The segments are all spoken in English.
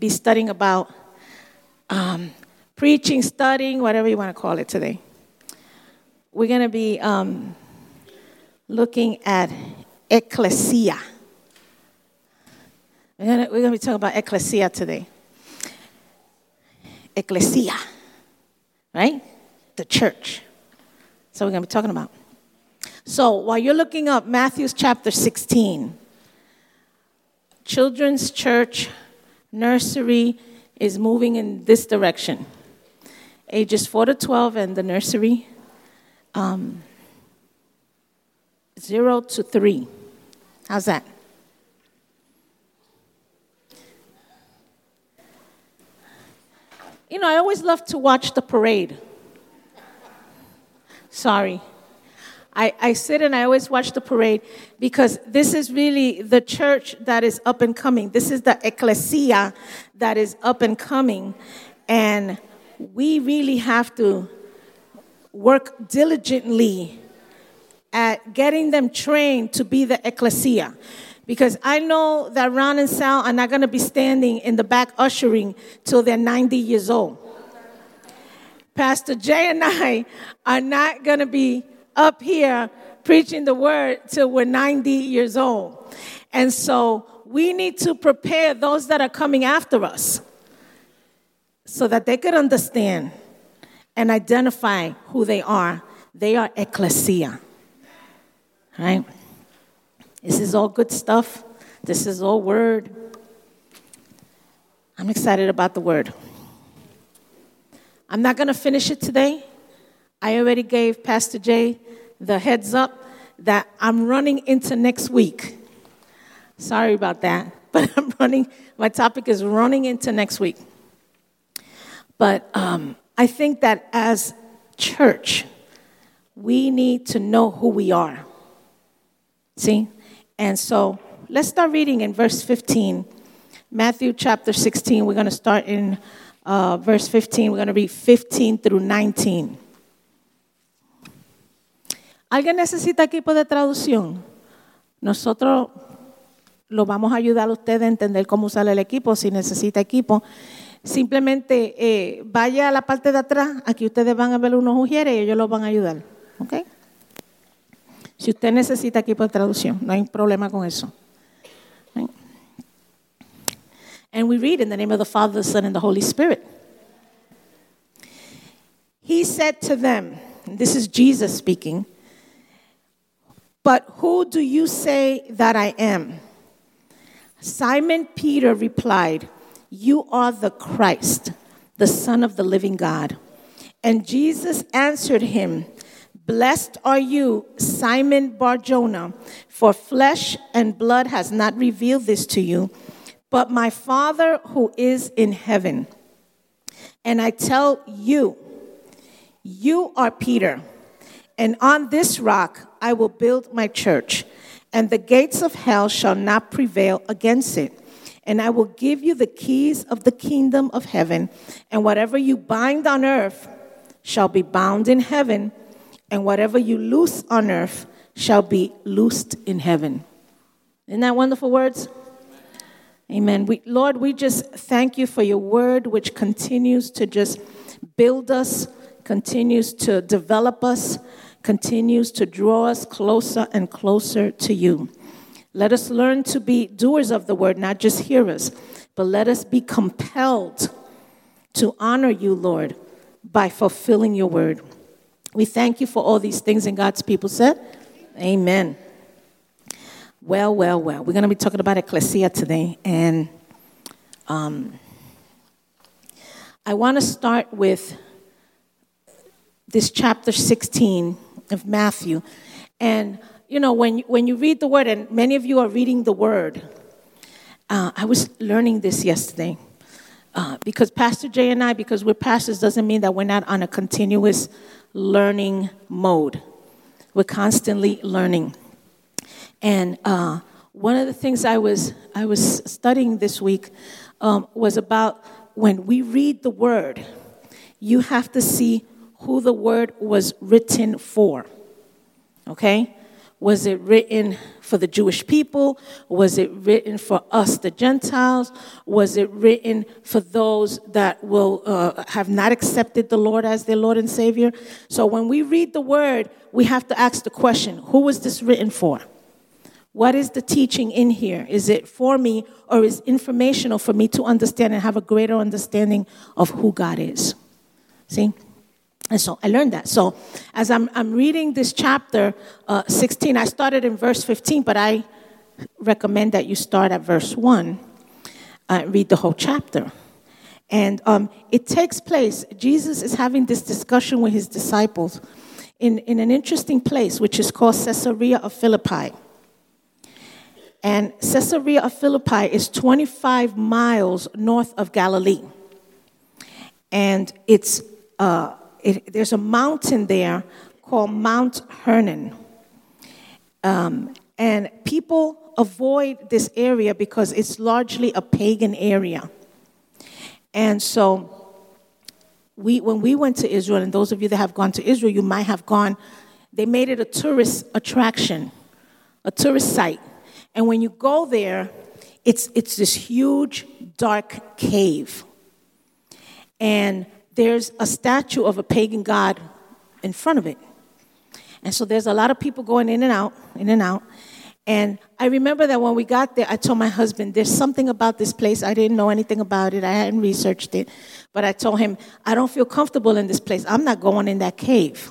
be studying about um, preaching, studying, whatever you want to call it today. We're going to be um, looking at ecclesia. We're going to be talking about ecclesia today. Ecclesia, right? The church. So we're going to be talking about. So while you're looking up Matthew's chapter 16, children's church nursery is moving in this direction. Ages 4 to 12 and the nursery, um, 0 to 3. How's that? You know, I always love to watch the parade. Sorry. I, I sit and I always watch the parade because this is really the church that is up and coming. This is the ecclesia that is up and coming. And we really have to work diligently at getting them trained to be the ecclesia. Because I know that Ron and Sal are not going to be standing in the back ushering till they're 90 years old. Pastor Jay and I are not going to be up here preaching the word till we're 90 years old. And so we need to prepare those that are coming after us so that they could understand and identify who they are. They are ecclesia. Right? This is all good stuff. This is all word. I'm excited about the word. I'm not going to finish it today. I already gave Pastor Jay the heads up that I'm running into next week. Sorry about that, but I'm running, my topic is running into next week. But um, I think that as church, we need to know who we are. See? And so let's start reading in verse 15. Matthew chapter 16, we're going to start in uh, verse 15. We're going to read 15 through 19. ¿Alguien necesita equipo de traducción? Nosotros lo vamos a ayudar a usted a entender cómo usar el equipo, si necesita equipo. Simplemente eh, vaya a la parte de atrás, aquí ustedes van a ver unos ujieres y ellos los van a ayudar. ¿Ok? Si usted necesita equipo de traducción, no hay problema con eso. And we read in the name of the Father, the Son, and the Holy Spirit. He said to them, this is Jesus speaking, but who do you say that I am? Simon Peter replied, You are the Christ, the Son of the living God. And Jesus answered him, Blessed are you, Simon Barjona, for flesh and blood has not revealed this to you, but my Father who is in heaven. And I tell you, you are Peter, and on this rock I will build my church, and the gates of hell shall not prevail against it. And I will give you the keys of the kingdom of heaven, and whatever you bind on earth shall be bound in heaven, and whatever you loose on earth shall be loosed in heaven. Isn't that wonderful words? Amen. We, Lord, we just thank you for your word, which continues to just build us, continues to develop us, continues to draw us closer and closer to you. Let us learn to be doers of the word, not just hearers, but let us be compelled to honor you, Lord, by fulfilling your word. We thank you for all these things, and God's people said, Amen. Well, well, well. We're going to be talking about ecclesia today, and um, I want to start with this chapter 16 of Matthew. And, you know, when, when you read the word, and many of you are reading the word, uh, I was learning this yesterday. Uh, because Pastor Jay and I, because we're pastors, doesn't mean that we're not on a continuous learning mode. We're constantly learning. And uh, one of the things I was, I was studying this week um, was about when we read the word, you have to see who the word was written for. Okay? Was it written for the Jewish people? Was it written for us, the Gentiles? Was it written for those that will uh, have not accepted the Lord as their Lord and Savior? So when we read the word, we have to ask the question who was this written for? What is the teaching in here? Is it for me or is informational for me to understand and have a greater understanding of who God is? See? And so I learned that. So as I'm, I'm reading this chapter uh, 16, I started in verse 15, but I recommend that you start at verse 1, uh, read the whole chapter. And um, it takes place, Jesus is having this discussion with his disciples in, in an interesting place, which is called Caesarea of Philippi. And Caesarea of Philippi is 25 miles north of Galilee. And it's uh, it, there's a mountain there called Mount Hermon. Um, and people avoid this area because it's largely a pagan area. And so, we, when we went to Israel, and those of you that have gone to Israel, you might have gone, they made it a tourist attraction, a tourist site. And when you go there, it's, it's this huge, dark cave. And there's a statue of a pagan god in front of it. And so there's a lot of people going in and out, in and out. And I remember that when we got there, I told my husband, there's something about this place. I didn't know anything about it, I hadn't researched it. But I told him, I don't feel comfortable in this place. I'm not going in that cave.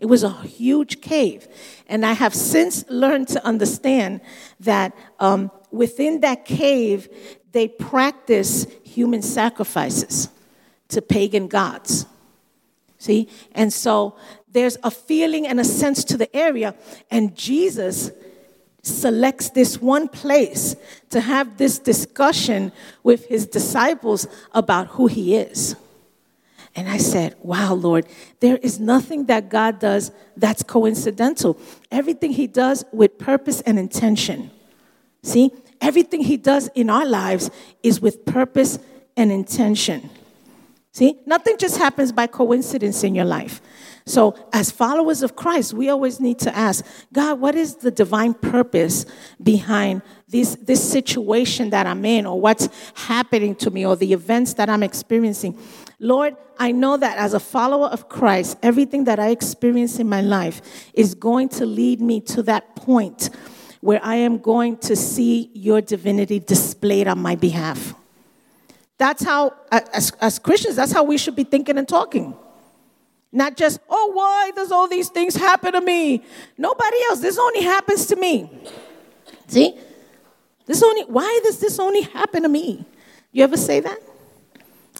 It was a huge cave. And I have since learned to understand that um, within that cave, they practice human sacrifices to pagan gods. See? And so there's a feeling and a sense to the area, and Jesus selects this one place to have this discussion with his disciples about who he is. And I said, Wow, Lord, there is nothing that God does that's coincidental. Everything he does with purpose and intention. See, everything he does in our lives is with purpose and intention. See, nothing just happens by coincidence in your life. So, as followers of Christ, we always need to ask God, what is the divine purpose behind this, this situation that I'm in, or what's happening to me, or the events that I'm experiencing? Lord, I know that as a follower of Christ, everything that I experience in my life is going to lead me to that point where I am going to see your divinity displayed on my behalf. That's how, as, as Christians, that's how we should be thinking and talking. Not just, oh, why does all these things happen to me? Nobody else. This only happens to me. See? This only, why does this only happen to me? You ever say that?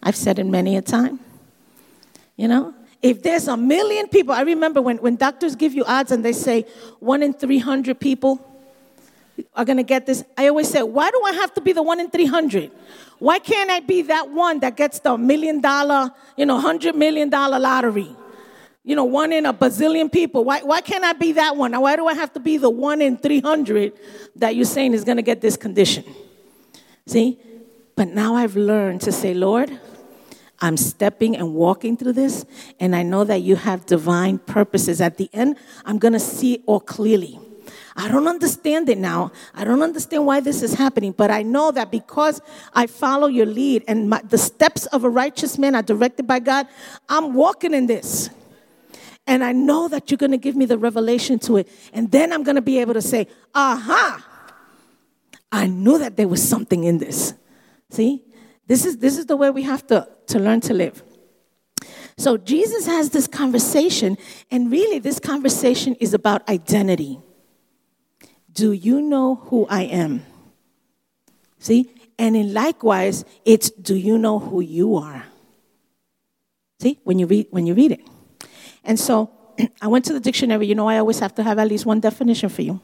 I've said it many a time. You know? If there's a million people, I remember when, when doctors give you odds and they say one in 300 people are going to get this. I always say, why do I have to be the one in 300? Why can't I be that one that gets the million dollar, you know, hundred million dollar lottery? You know, one in a bazillion people. Why, why can't I be that one? Now, Why do I have to be the one in 300 that you're saying is going to get this condition? See? But now I've learned to say, Lord, I'm stepping and walking through this, and I know that you have divine purposes. At the end, I'm going to see it all clearly. I don't understand it now. I don't understand why this is happening, but I know that because I follow your lead and my, the steps of a righteous man are directed by God, I'm walking in this. And I know that you're going to give me the revelation to it. And then I'm going to be able to say, aha, I knew that there was something in this. See? This is, this is the way we have to, to learn to live. So Jesus has this conversation, and really, this conversation is about identity. Do you know who I am? See? And in likewise, it's do you know who you are? See, when you read when you read it. And so I went to the dictionary. You know, I always have to have at least one definition for you.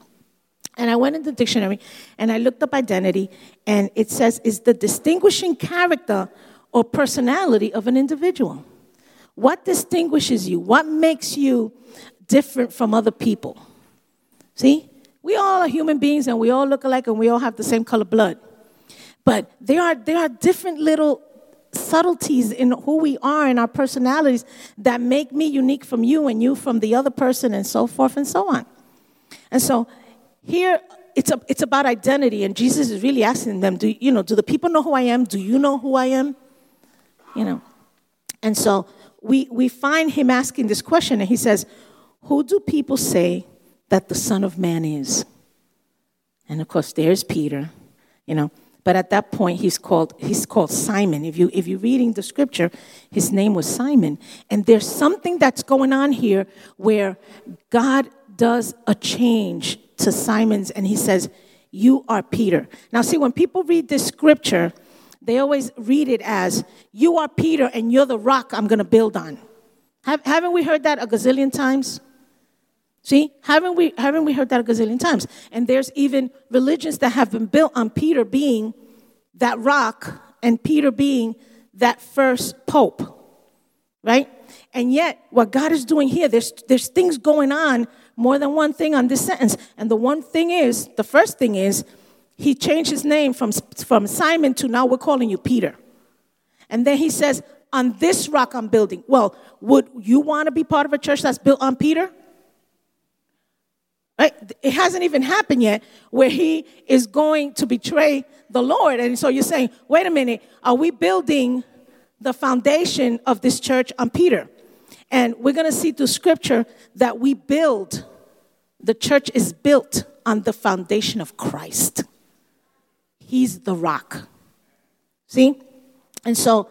And I went in the dictionary and I looked up identity, and it says is the distinguishing character or personality of an individual. What distinguishes you? What makes you different from other people? See? We all are human beings and we all look alike and we all have the same color blood. But there are, there are different little subtleties in who we are and our personalities that make me unique from you and you from the other person and so forth and so on. And so here it's, a, it's about identity, and Jesus is really asking them, do, you know, do the people know who I am? Do you know who I am? You know. And so we, we find him asking this question, and he says, Who do people say that the Son of Man is? And of course, there's Peter, you know. But at that point, he's called, he's called Simon. If, you, if you're reading the scripture, his name was Simon. And there's something that's going on here where God does a change to Simon's and he says, You are Peter. Now, see, when people read this scripture, they always read it as, You are Peter and you're the rock I'm going to build on. Have, haven't we heard that a gazillion times? See, haven't we, haven't we heard that a gazillion times? And there's even religions that have been built on Peter being that rock and Peter being that first pope, right? And yet, what God is doing here, there's, there's things going on, more than one thing on this sentence. And the one thing is, the first thing is, he changed his name from, from Simon to now we're calling you Peter. And then he says, On this rock I'm building. Well, would you want to be part of a church that's built on Peter? Right? It hasn't even happened yet where he is going to betray the Lord. And so you're saying, wait a minute, are we building the foundation of this church on Peter? And we're going to see through scripture that we build, the church is built on the foundation of Christ. He's the rock. See? And so,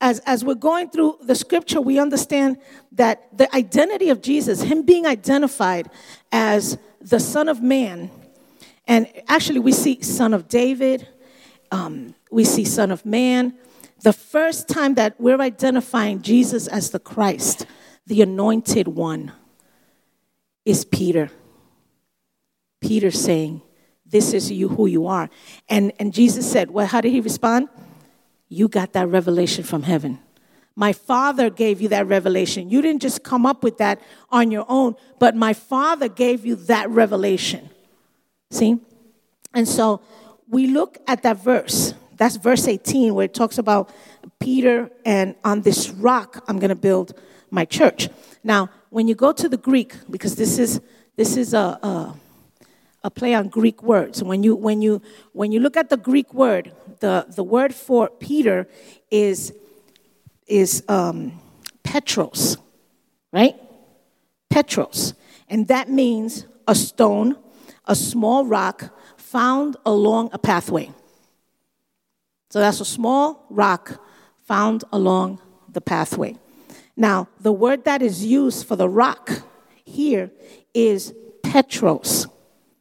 as, as we're going through the scripture, we understand that the identity of Jesus, him being identified as the Son of Man, and actually we see Son of David, um, we see Son of Man. The first time that we're identifying Jesus as the Christ, the anointed one, is Peter. Peter saying, this is you who you are. And, and Jesus said, Well, how did he respond? You got that revelation from heaven. My Father gave you that revelation. You didn't just come up with that on your own, but my Father gave you that revelation. See? And so we look at that verse. That's verse 18, where it talks about Peter and on this rock I'm going to build my church. Now, when you go to the Greek, because this is this is a, a a play on Greek words. When you, when you, when you look at the Greek word, the, the word for Peter is, is um, Petros, right? Petros. And that means a stone, a small rock found along a pathway. So that's a small rock found along the pathway. Now, the word that is used for the rock here is Petros.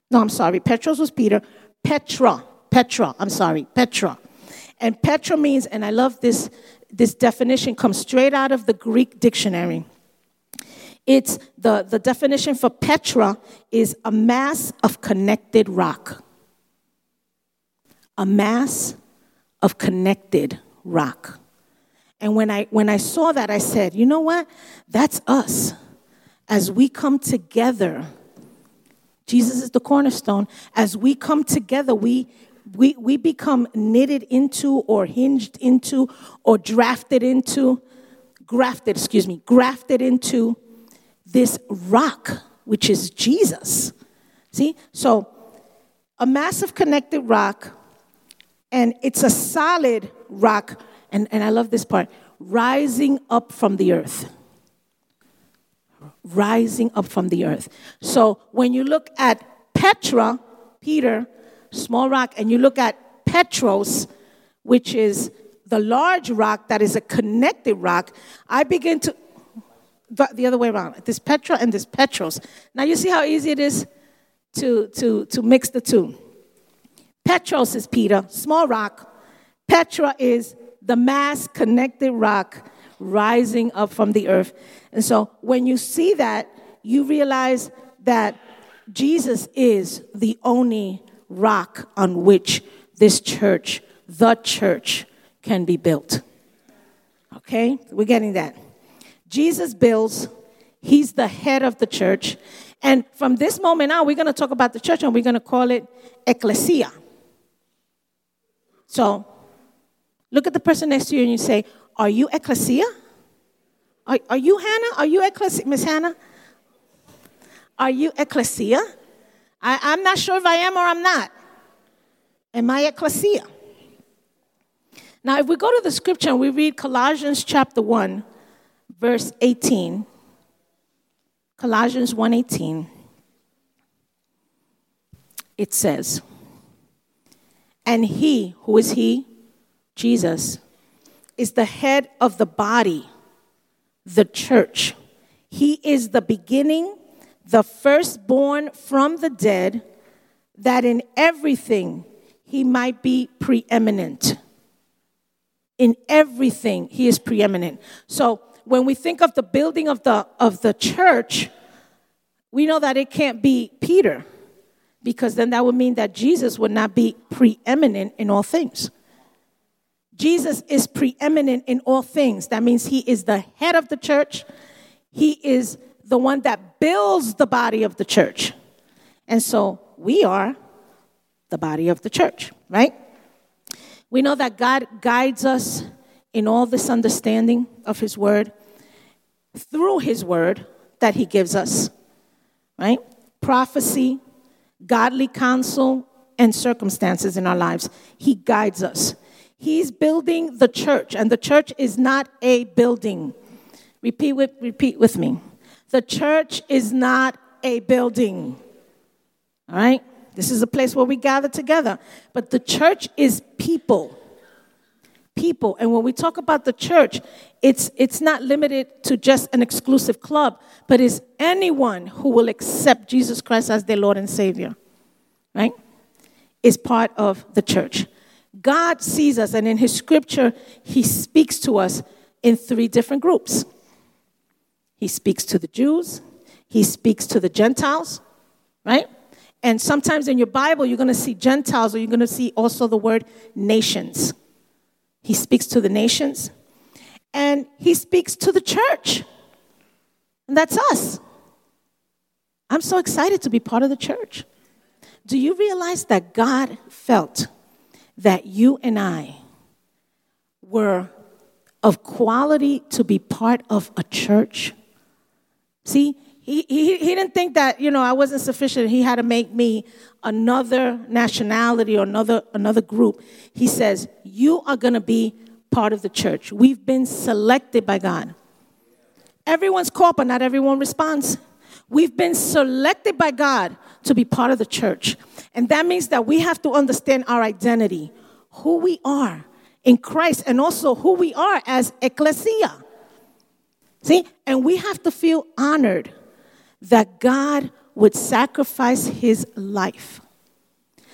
No, I'm sorry. Petros was Peter. Petra. Petra. I'm sorry. Petra. And Petra means, and I love this, this definition comes straight out of the Greek dictionary. It's the, the definition for Petra is a mass of connected rock. A mass of connected rock. And when I when I saw that, I said, you know what? That's us. As we come together Jesus is the cornerstone. As we come together, we, we, we become knitted into or hinged into or drafted into, grafted, excuse me, grafted into this rock, which is Jesus. See? So, a massive connected rock, and it's a solid rock, and, and I love this part rising up from the earth rising up from the earth. So when you look at Petra, Peter, small rock, and you look at Petros, which is the large rock that is a connected rock, I begin to the other way around. This Petra and this Petros. Now you see how easy it is to, to, to mix the two. Petros is Peter, small rock. Petra is the mass connected rock rising up from the earth. And so when you see that, you realize that Jesus is the only rock on which this church, the church, can be built. Okay? We're getting that. Jesus builds, he's the head of the church. And from this moment on, we're going to talk about the church and we're going to call it ecclesia. So, look at the person next to you and you say, Are you ecclesia? Are, are you Hannah? Are you Ecclesia, Miss Hannah? Are you ecclesia? I, I'm not sure if I am or I'm not. Am I ecclesia? Now, if we go to the scripture and we read Colossians chapter 1, verse 18, Colossians 1:18, it says, And he, who is he? Jesus, is the head of the body, the church. He is the beginning, the firstborn from the dead, that in everything he might be preeminent. In everything he is preeminent. So when we think of the building of the of the church, we know that it can't be Peter because then that would mean that Jesus would not be preeminent in all things. Jesus is preeminent in all things. That means he is the head of the church. He is the one that builds the body of the church. And so we are the body of the church, right? We know that God guides us in all this understanding of his word through his word that he gives us, right? Prophecy, godly counsel, and circumstances in our lives. He guides us. He's building the church, and the church is not a building. Repeat with, repeat with me. The church is not a building. All right? This is a place where we gather together. But the church is people. People. And when we talk about the church, it's, it's not limited to just an exclusive club, but is anyone who will accept Jesus Christ as their Lord and Savior. Right? Is part of the church. God sees us, and in His scripture, He speaks to us in three different groups. He speaks to the Jews, He speaks to the Gentiles, right? And sometimes in your Bible, you're going to see Gentiles, or you're going to see also the word nations. He speaks to the nations, and He speaks to the church. And that's us. I'm so excited to be part of the church. Do you realize that God felt that you and I were of quality to be part of a church. See, he, he, he didn't think that, you know, I wasn't sufficient. He had to make me another nationality or another, another group. He says, You are going to be part of the church. We've been selected by God. Everyone's called, but not everyone responds. We've been selected by God to be part of the church. And that means that we have to understand our identity, who we are in Christ, and also who we are as ecclesia. See? And we have to feel honored that God would sacrifice his life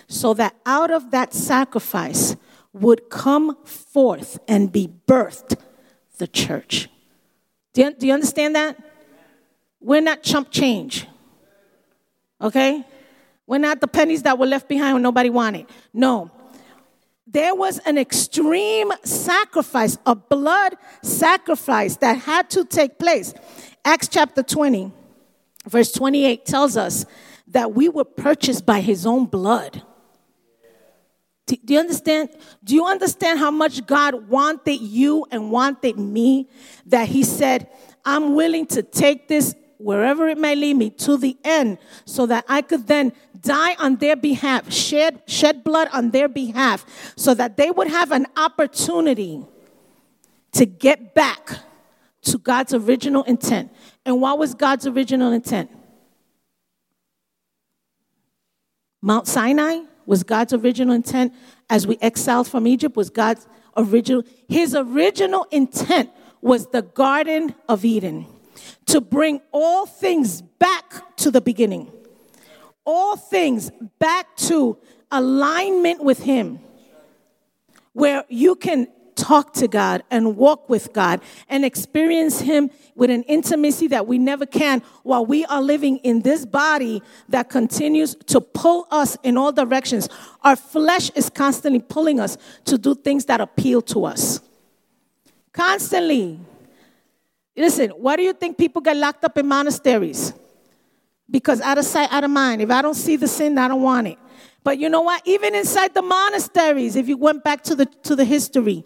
so that out of that sacrifice would come forth and be birthed the church. Do you, do you understand that? We're not chump change. Okay? We're not the pennies that were left behind when nobody wanted. No. There was an extreme sacrifice, a blood sacrifice that had to take place. Acts chapter 20, verse 28 tells us that we were purchased by his own blood. Do you understand? Do you understand how much God wanted you and wanted me? That He said, I'm willing to take this wherever it may lead me to the end so that I could then die on their behalf, shed, shed blood on their behalf, so that they would have an opportunity to get back to God's original intent. And what was God's original intent? Mount Sinai was God's original intent as we exiled from Egypt was God's original his original intent was the garden of Eden to bring all things back to the beginning, all things back to alignment with Him, where you can talk to God and walk with God and experience Him with an intimacy that we never can while we are living in this body that continues to pull us in all directions. Our flesh is constantly pulling us to do things that appeal to us. Constantly. Listen, why do you think people get locked up in monasteries? Because out of sight, out of mind. If I don't see the sin, I don't want it. But you know what? Even inside the monasteries, if you went back to the, to the history,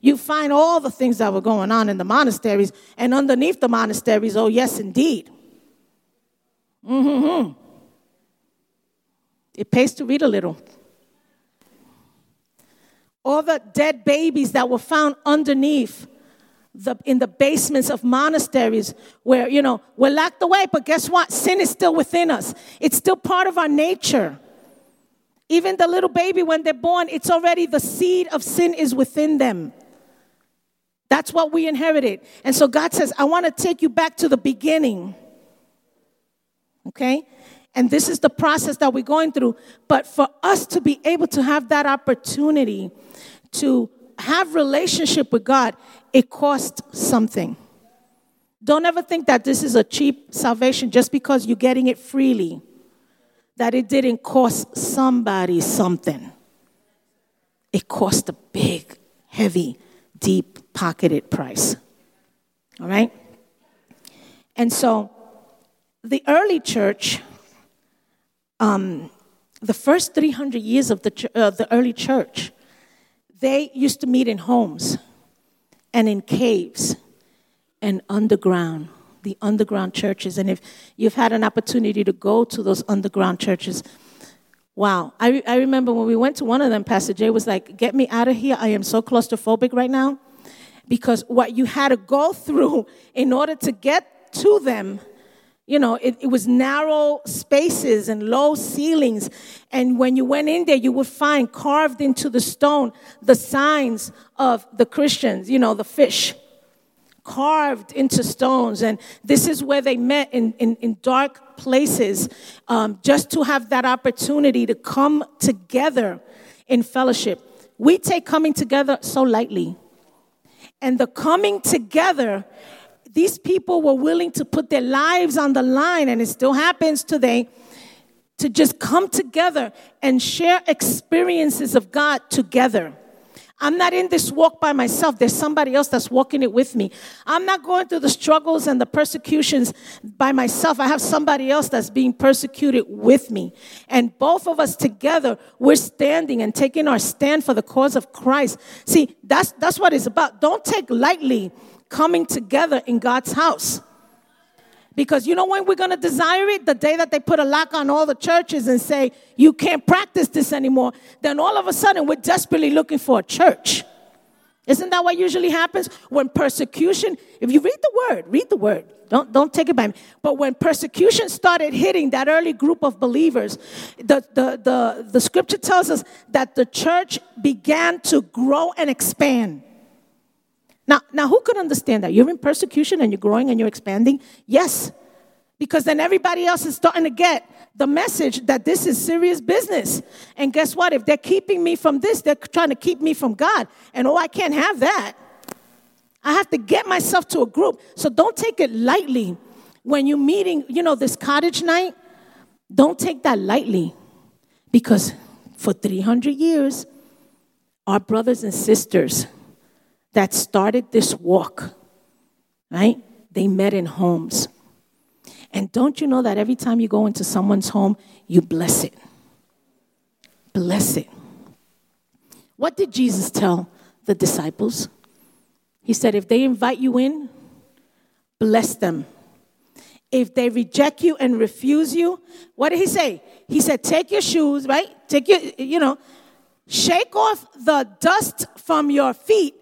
you find all the things that were going on in the monasteries. And underneath the monasteries, oh, yes, indeed. Mm-hmm. It pays to read a little. All the dead babies that were found underneath the, in the basements of monasteries where, you know, we're locked away, but guess what? Sin is still within us. It's still part of our nature. Even the little baby, when they're born, it's already the seed of sin is within them. That's what we inherited. And so God says, I want to take you back to the beginning. Okay? And this is the process that we're going through. But for us to be able to have that opportunity to have relationship with God, it costs something. Don't ever think that this is a cheap salvation just because you're getting it freely. That it didn't cost somebody something. It cost a big, heavy, deep pocketed price. All right? And so the early church, um, the first 300 years of the, uh, the early church, they used to meet in homes and in caves and underground, the underground churches. And if you've had an opportunity to go to those underground churches, wow. I, I remember when we went to one of them, Pastor Jay was like, Get me out of here. I am so claustrophobic right now. Because what you had to go through in order to get to them you know, it, it, was narrow spaces and low ceilings. And when you went in there, you would find carved into the stone the signs of the Christians, you know, the fish carved into stones. And this is where they met in, in, in dark places um, just to have that opportunity to come together in fellowship. We take coming together so lightly. And the coming together these people were willing to put their lives on the line, and it still happens today, to just come together and share experiences of God together. I'm not in this walk by myself. There's somebody else that's walking it with me. I'm not going through the struggles and the persecutions by myself. I have somebody else that's being persecuted with me. And both of us together, we're standing and taking our stand for the cause of Christ. See, that's, that's what it's about. Don't take lightly coming together in God's house. Because you know when we're going to desire it? The day that they put a lock on all the churches and say, you can't practice this anymore, then all of a sudden we're desperately looking for a church. Isn't that what usually happens? When persecution, if you read the word, read the word. Don't, don't take it by me. But when persecution started hitting that early group of believers, the, the, the, the scripture tells us that the church began to grow and expand. Now, now, who could understand that? You're in persecution and you're growing and you're expanding? Yes. Because then everybody else is starting to get the message that this is serious business. And guess what? If they're keeping me from this, they're trying to keep me from God. And oh, I can't have that. I have to get myself to a group. So don't take it lightly when you're meeting, you know, this cottage night. Don't take that lightly because for 300 years, our brothers and sisters, that started this walk, right? They met in homes. And don't you know that every time you go into someone's home, you bless it? Bless it. What did Jesus tell the disciples? He said, if they invite you in, bless them. If they reject you and refuse you, what did he say? He said, take your shoes, right? Take your, you know, shake off the dust from your feet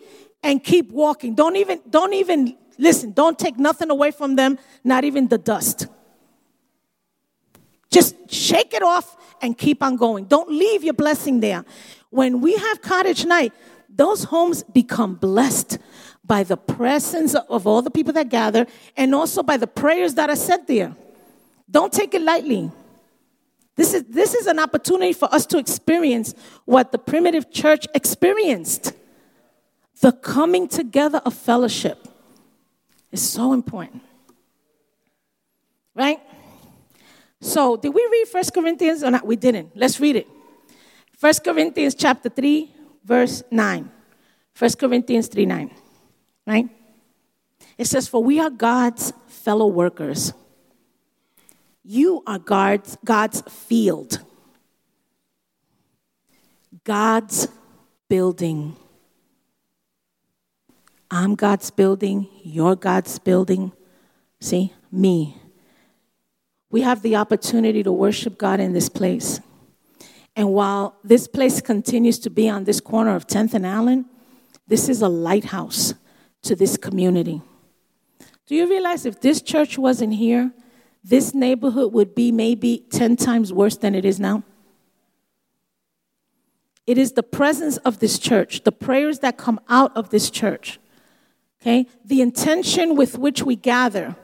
and keep walking. Don't even, don't even, listen, don't take nothing away from them, not even the dust. Just shake it off and keep on going. Don't leave your blessing there. When we have cottage night, those homes become blessed by the presence of all the people that gather and also by the prayers that are said there. Don't take it lightly. This is, this is an opportunity for us to experience what the primitive church experienced. The coming together of fellowship is so important. Right? So, did we read First Corinthians or not? We didn't. Let's read it. First Corinthians chapter 3, verse 9. First Corinthians 3 9. Right? It says, For we are God's fellow workers. You are God's, God's field, God's building. I'm God's building, you're God's building. See, me. we have the opportunity to worship God in this place. And while this place continues to be on this corner of 10th and Allen, this is a lighthouse to this community. Do you realize if this church wasn't here, this neighborhood would be maybe 10 times worse than it is now? It is the presence of this church, the prayers that come out of this church, okay? The intention with which we gather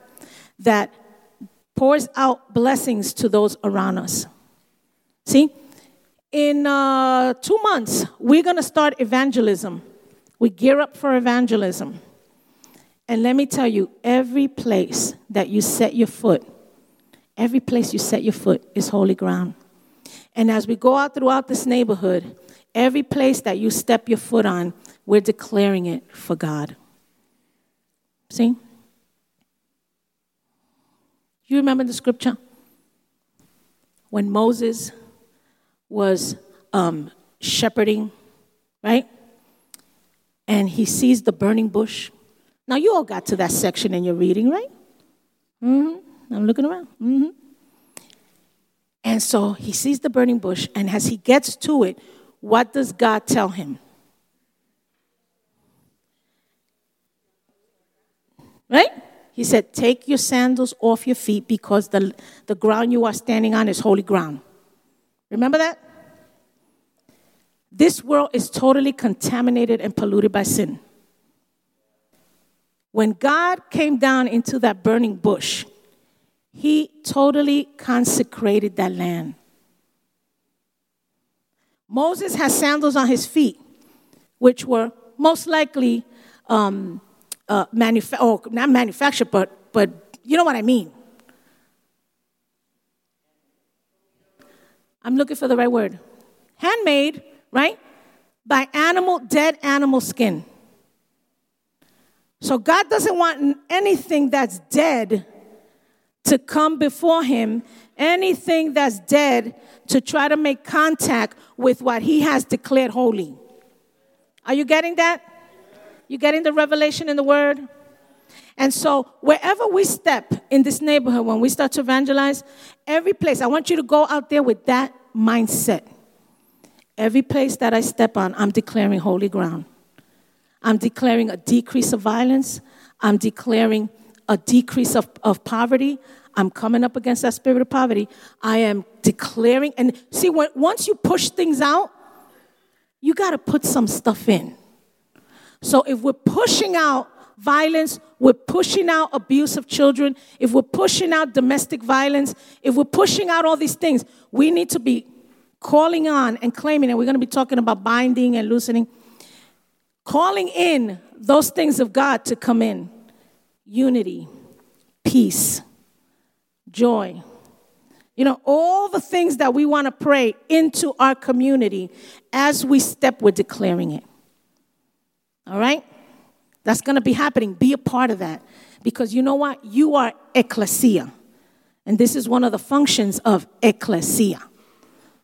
that pours out blessings to those around us. See, in uh, two months, we're to start evangelism. We gear up for evangelism. And let me tell you, every place that you set your foot, every place you set your foot is holy ground. And as we go out throughout this neighborhood, every place that you step your foot on, we're declaring it for God. See? You remember the scripture? When Moses was um, shepherding, right? And he sees the burning bush. Now, you all got to that section in your reading, right? Mm-hmm. I'm looking around. Mm-hmm. And so he sees the burning bush, and as he gets to it, what does God tell him? Right? He said, Take your sandals off your feet because the, the ground you are standing on is holy ground. Remember that? This world is totally contaminated and polluted by sin. When God came down into that burning bush, he totally consecrated that land. Moses has sandals on his feet, which were most likely um, uh, or not manufactured, but, but you know what I mean. I'm looking for the right word. Handmade, right? By animal, dead animal skin. So God doesn't want anything that's dead to come before Him, anything that's dead to try to make contact with what He has declared holy. Are you getting that? You getting the revelation in the Word? And so, wherever we step in this neighborhood, when we start to evangelize, every place, I want you to go out there with that mindset. Every place that I step on, I'm declaring holy ground. I'm declaring a decrease of violence. I'm declaring a decrease of, of poverty. I'm coming up against that spirit of poverty. I am declaring, and see, when, once you push things out, you got to put some stuff in. So if we're pushing out violence, we're pushing out abuse of children, if we're pushing out domestic violence, if we're pushing out all these things, we need to be calling on and claiming, and we're going to be talking about binding and loosening calling in those things of God to come in unity, peace, joy. You know, all the things that we want to pray into our community as we step, we're declaring it. All right? That's going to be happening. Be a part of that. Because you know what? You are ecclesia. And this is one of the functions of ecclesia.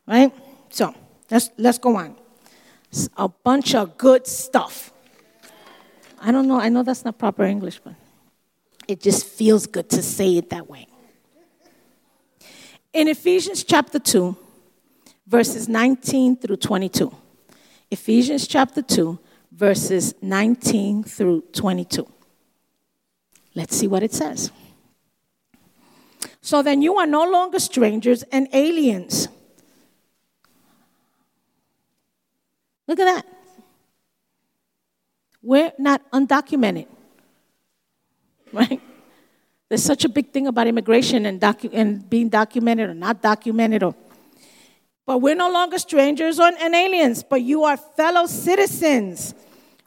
Right? So, let's, let's go on a bunch of good stuff. I don't know, I know that's not proper English, but it just feels good to say it that way. In Ephesians chapter 2, verses 19 through 22. Ephesians chapter 2, verses 19 through 22. Let's see what it says. So then you are no longer strangers and aliens Look at that. We're not undocumented, right? There's such a big thing about immigration and, docu- and being documented or not documented. Or, but we're no longer strangers and aliens, but you are fellow citizens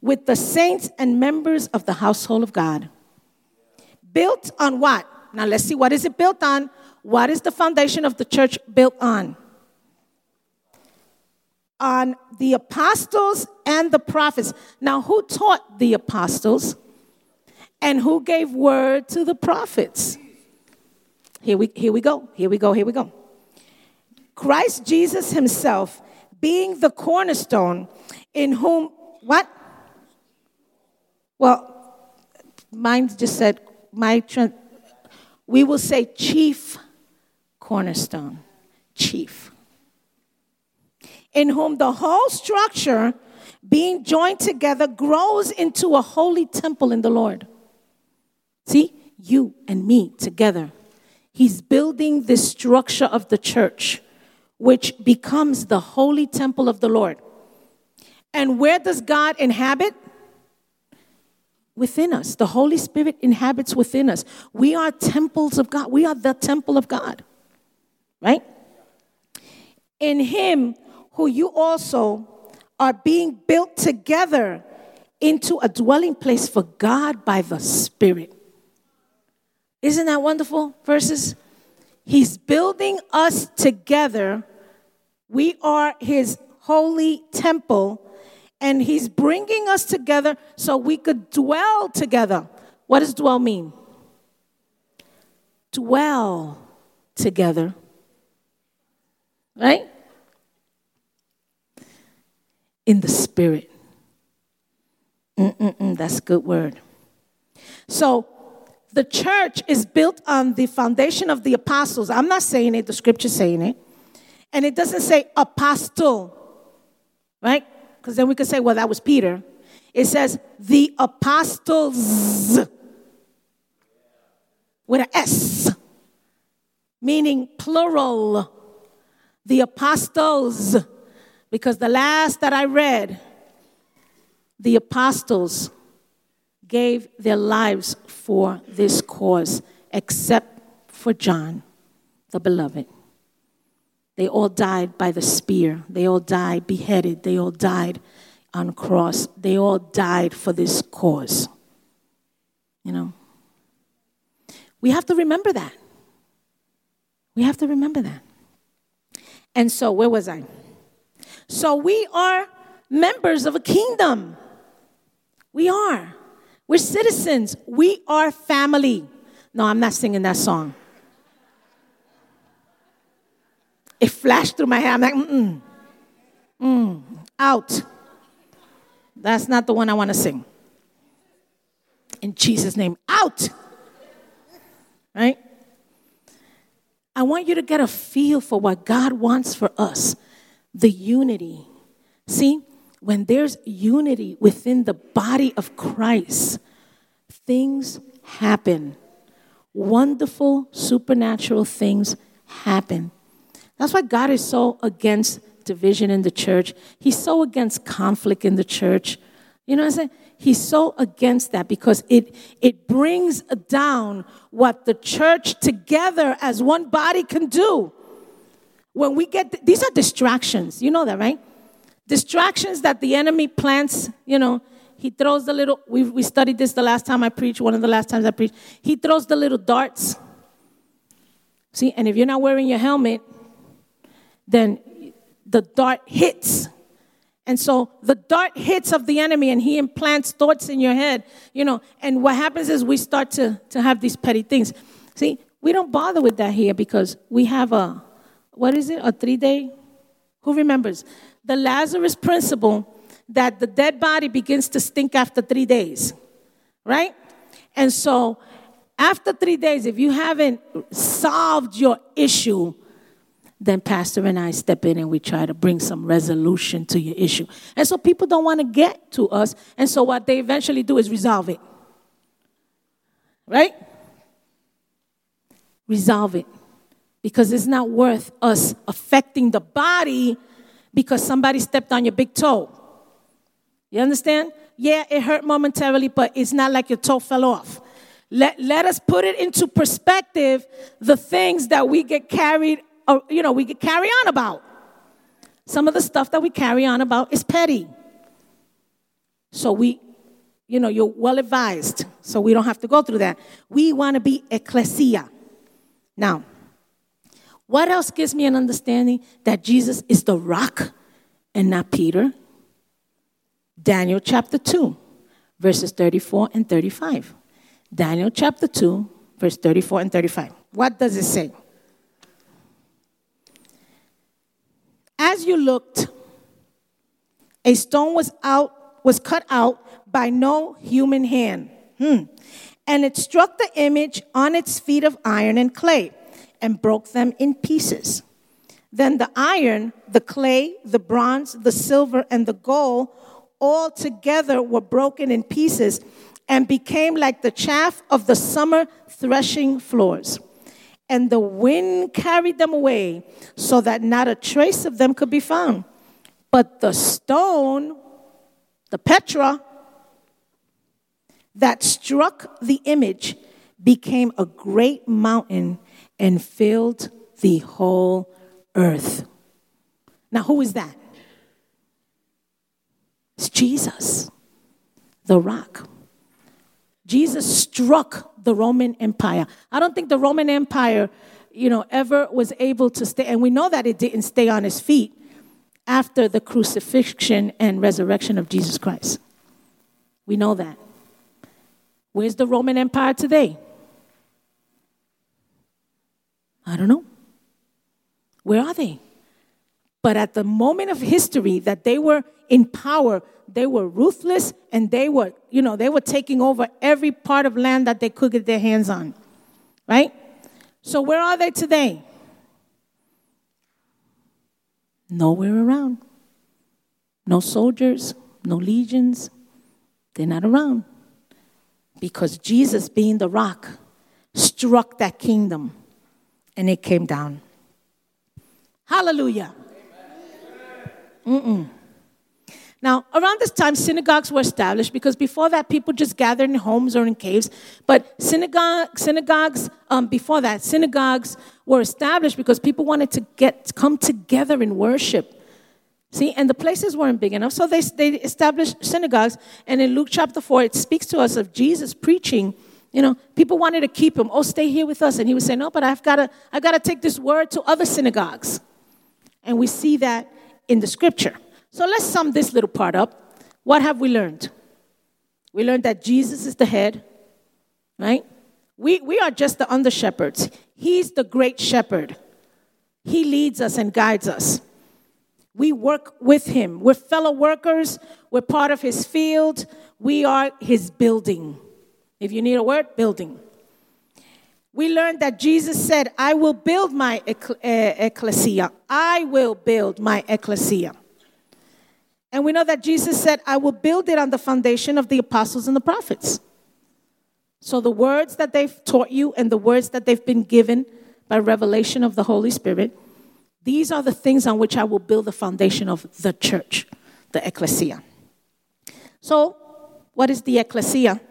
with the saints and members of the household of God. Built on what? Now let's see what is it built on? What is the foundation of the church built on? on the apostles and the prophets. Now, who taught the apostles and who gave word to the prophets? Here we, here we go, here we go, here we go. Christ Jesus himself being the cornerstone in whom, what? Well, mine just said, my, we will say chief cornerstone, chief. In whom the whole structure, being joined together, grows into a holy temple in the Lord. See, you and me together. He's building this structure of the church, which becomes the holy temple of the Lord. And where does God inhabit? Within us. The Holy Spirit inhabits within us. We are temples of God. We are the temple of God. Right? In Him, who you also are being built together into a dwelling place for God by the Spirit. Isn't that wonderful? Verses. He's building us together. We are His holy temple and He's bringing us together so we could dwell together. What does dwell mean? Dwell together. Right? In the Spirit. Mm-mm-mm, that's a good word. So, the church is built on the foundation of the apostles. I'm not saying it, the scripture's saying it. And it doesn't say apostle, right? because then we could say, well, that was Peter. It says the apostles with an S, meaning plural. The apostles, because the last that I read, the apostles gave their lives for this cause, except for John, the beloved. They all died by the spear. They all died beheaded. They all died on cross. They all died for this cause. You know? We have to remember that. We have to remember that. And so, where was I? So, we are members of a kingdom. We are. We're citizens. We are family. No, I'm not singing that song. It flashed through my head. I'm like, mm, mm, out. That's not the one I want to sing. In Jesus' name, out. Right? I want you to get a feel for what God wants for us the unity. See, when there's unity within the body of Christ, things happen. Wonderful, supernatural things happen. That's why God is so against division in the church. He's so against conflict in the church. You know what I'm saying? He's so against that because it, it brings down what the church together as one body can do. When we get, these are distractions. You know that, right? Distractions that the enemy plants, you know, he throws the little, we, we studied this the last time I preached, one of the last times I preached. He throws the little darts. See, and if you're not wearing your helmet, then the dart hits. And so the dart hits of the enemy and he implants thoughts in your head, you know, and what happens is we start to, to have these petty things. See, we don't bother with that here because we have a, what is it, a three day? Who remembers? The Lazarus principle that the dead body begins to stink after three days, right? And so after three days, if you haven't solved your issue, then Pastor and I step in and we try to bring some resolution to your issue. And so people don't want to get to us. And so what they eventually do is resolve it. Right? Resolve it. Because it's not worth us affecting the body because somebody stepped on your big toe. You understand? Yeah, it hurt momentarily, but it's not like your toe fell off. Let, let us put it into perspective the things that we get carried Oh, you know, we carry on about. Some of the stuff that we carry on about is petty. So we, you know, you're well advised, so we don't have to go through that. We want to be ecclesia. Now, what else gives me an understanding that Jesus is the rock and not Peter? Daniel chapter 2, verses 34 and 35. Daniel chapter 2, verse 34 and 35. What does it say? As you looked, a stone was out was cut out by no human hand. Hmm. And it struck the image on its feet of iron and clay. and broke them in pieces. Then the iron, the clay, the bronze, the silver, and the gold all together were broken in pieces and became like the chaff of the summer threshing floors. And the wind carried them away so that not a trace of them could be found. But the stone, the Petra, that struck the image became a great mountain and filled the whole earth. Now, who is that? It's Jesus, the rock. Jesus struck the Roman Empire. I don't think the Roman Empire, you know, ever was able to stay, and we know that it didn't stay on its feet after the crucifixion and resurrection of Jesus Christ. We know that. Where's the Roman Empire today? I don't know. Where are they? But at the moment of history that they were in power, they were ruthless and they were, you know, they were taking over every part of land that they could get their hands on. Right? So where are they today? Nowhere around. No soldiers, no legions. They're not around. Because Jesus, being the rock, struck that kingdom and it came down. Hallelujah. Mm-mm. Now, around this time, synagogues were established because before that, people just gathered in homes or in caves. But synagogue, synagogues, um, before that, synagogues were established because people wanted to get come together in worship. See, and the places weren't big enough, so they, they established synagogues. And in Luke chapter 4, it speaks to us of Jesus preaching. You know, people wanted to keep him. Oh, stay here with us. And he would say, No, but I've got to, I've got to take this word to other synagogues. And we see that in the scripture. So let's sum this little part up. What have we learned? We learned that Jesus is the head, right? We, we are just the under shepherds. He's the great shepherd. He leads us and guides us. We work with him. We're fellow workers. We're part of his field. We are his building. If you need a word, building. We learned that Jesus said, I will build my eh, ecclesia. I will build my ecclesia. And we know that Jesus said, I will build it on the foundation of the apostles and the prophets. So the words that they've taught you and the words that they've been given by revelation of the Holy Spirit, these are the things on which I will build the foundation of the church, the ecclesia. So, what is the ecclesia?